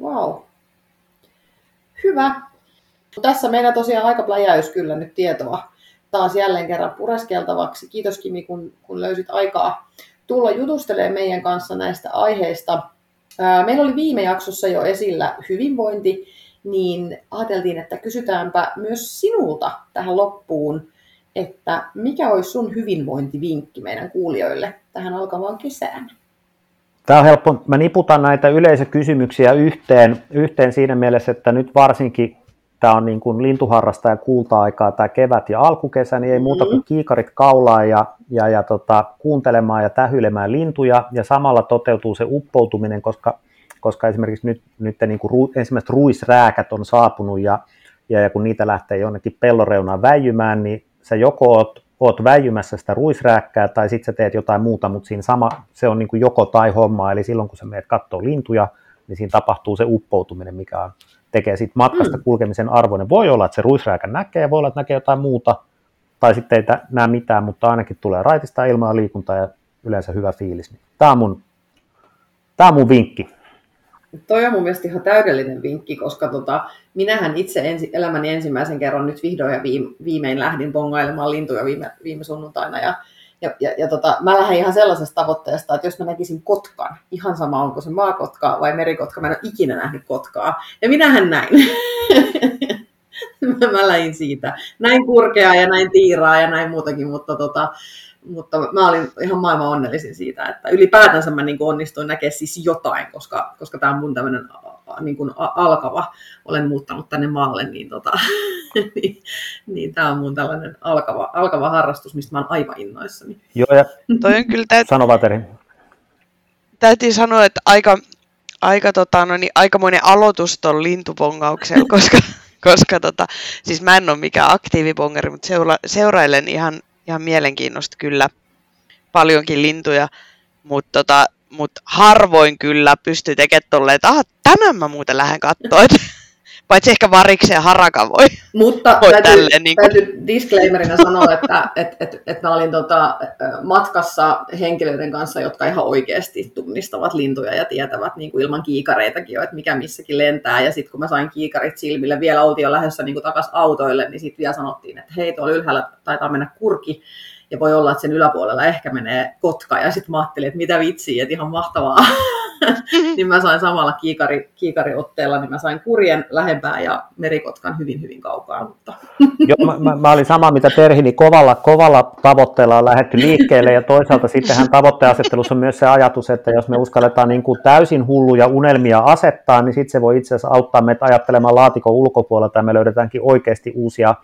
Wow. Hyvä. Tässä meillä tosiaan aika pläjäys kyllä nyt tietoa taas jälleen kerran pureskeltavaksi. Kiitos Kimi, kun, kun löysit aikaa tulla jutustelemaan meidän kanssa näistä aiheista. Meillä oli viime jaksossa jo esillä hyvinvointi, niin ajateltiin, että kysytäänpä myös sinulta tähän loppuun, että mikä olisi sun hyvinvointivinkki meidän kuulijoille tähän alkavaan kesään? Tämä on helppo. Mä niputan näitä yleisökysymyksiä yhteen, yhteen siinä mielessä, että nyt varsinkin tämä on niin kuin lintuharrasta ja kulta-aikaa tämä kevät ja alkukesä, niin ei muuta kuin mm-hmm. kiikarit kaulaa ja, ja, ja tota, kuuntelemaan ja tähyilemään lintuja ja samalla toteutuu se uppoutuminen, koska, koska esimerkiksi nyt, nyt niin kuin ru, ensimmäiset ruisrääkät on saapunut ja, ja, ja kun niitä lähtee jonnekin pelloreunaan väijymään, niin sä joko oot, oot väijymässä sitä ruisrääkkää tai sitten sä teet jotain muuta, mutta siinä sama, se on niin kuin joko tai homma, eli silloin kun sä menet katsoa lintuja, niin siinä tapahtuu se uppoutuminen, mikä on tekee siitä matkasta mm. kulkemisen arvoinen. Voi olla, että se ruisrääkä näkee, voi olla, että näkee jotain muuta, tai sitten ei näe mitään, mutta ainakin tulee raitista ilmaa liikuntaa ja yleensä hyvä fiilis. Tämä on mun, tämä on mun vinkki. Toi on mun mielestä ihan täydellinen vinkki, koska tota, minähän itse ensi, elämäni ensimmäisen kerran nyt vihdoin ja viimein lähdin bongailemaan lintuja viime, viime sunnuntaina. Ja ja, ja, ja tota, mä lähden ihan sellaisesta tavoitteesta, että jos mä näkisin kotkan, ihan sama onko se maakotka vai merikotka, mä en ole ikinä nähnyt kotkaa. Ja minähän näin. mä, mä lähdin siitä. Näin kurkeaa ja näin tiiraa ja näin muutakin, mutta, tota, mutta mä olin ihan maailman onnellisin siitä, että ylipäätänsä mä niin onnistuin näkemään siis jotain, koska, koska tämä on mun tämmöinen niin kuin alkava, olen muuttanut tänne maalle, niin, tota, niin, niin tämä on mun tällainen alkava, alkava harrastus, mistä mä oon aivan innoissani. Joo, ja toi on kyllä täyt... Sano Vateri. Täytyy sanoa, että aika, aika tota, no niin, aikamoinen aloitus tuon lintupongauksella, koska, koska tota, siis mä en ole mikään aktiivipongeri, mutta seura, seurailen ihan, ihan mielenkiinnosta kyllä paljonkin lintuja, mutta tota, mutta harvoin kyllä pystyy tekemään tolleen, että tämän mä muuten lähden katsoa. Paitsi ehkä variksen ja harakan voi. Mutta voi täytyy, tälleen, niin kuin... täytyy disclaimerina sanoa, että et, et, et mä olin tota, matkassa henkilöiden kanssa, jotka ihan oikeasti tunnistavat lintuja ja tietävät niin kuin ilman kiikareitakin jo, että mikä missäkin lentää. Ja sitten kun mä sain kiikarit silmille, vielä oltiin jo lähdössä niin takaisin autoille, niin sitten vielä sanottiin, että hei, tuolla ylhäällä taitaa mennä kurki ja voi olla, että sen yläpuolella ehkä menee kotka, ja sitten mä ajattelin, että mitä vitsiä, että ihan mahtavaa. niin mä sain samalla kiikari, kiikariotteella, niin mä sain kurjen lähempää ja merikotkan hyvin, hyvin kaukaa. Mutta... Joo, mä, mä, mä, olin sama, mitä Terhi, niin kovalla, kovalla tavoitteella on lähdetty liikkeelle, ja toisaalta sittenhän tavoitteasettelussa on myös se ajatus, että jos me uskalletaan niin kuin täysin hulluja unelmia asettaa, niin sitten se voi itse asiassa auttaa meitä ajattelemaan laatikon ulkopuolelta, ja me löydetäänkin oikeasti uusia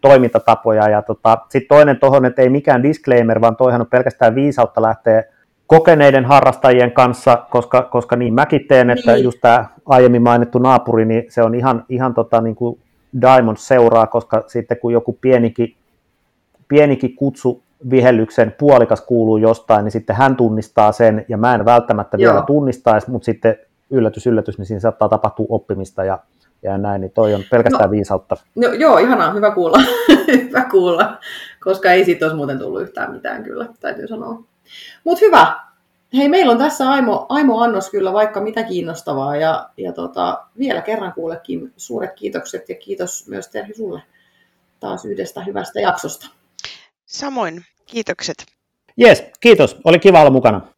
toimintatapoja. Ja tota, sitten toinen tuohon, että ei mikään disclaimer, vaan toihan on pelkästään viisautta lähteä kokeneiden harrastajien kanssa, koska, koska niin mäkin teen, että niin. just tämä aiemmin mainittu naapuri, niin se on ihan, ihan tota, niin kuin Diamond seuraa, koska sitten kun joku pienikin, pienikin kutsu vihellyksen puolikas kuuluu jostain, niin sitten hän tunnistaa sen, ja mä en välttämättä Joo. vielä tunnistaisi, mutta sitten yllätys, yllätys, niin siinä saattaa tapahtua oppimista, ja ja näin, niin toi on pelkästään no, viisautta. No, joo, ihanaa, hyvä kuulla. hyvä kuulla, koska ei siitä olisi muuten tullut yhtään mitään kyllä, täytyy sanoa. Mutta hyvä. Hei, meillä on tässä Aimo, Aimo Annos kyllä vaikka mitä kiinnostavaa ja, ja tota, vielä kerran kuullekin suuret kiitokset ja kiitos myös Terhi sulle taas yhdestä hyvästä jaksosta. Samoin, kiitokset. Jes, kiitos. Oli kiva olla mukana.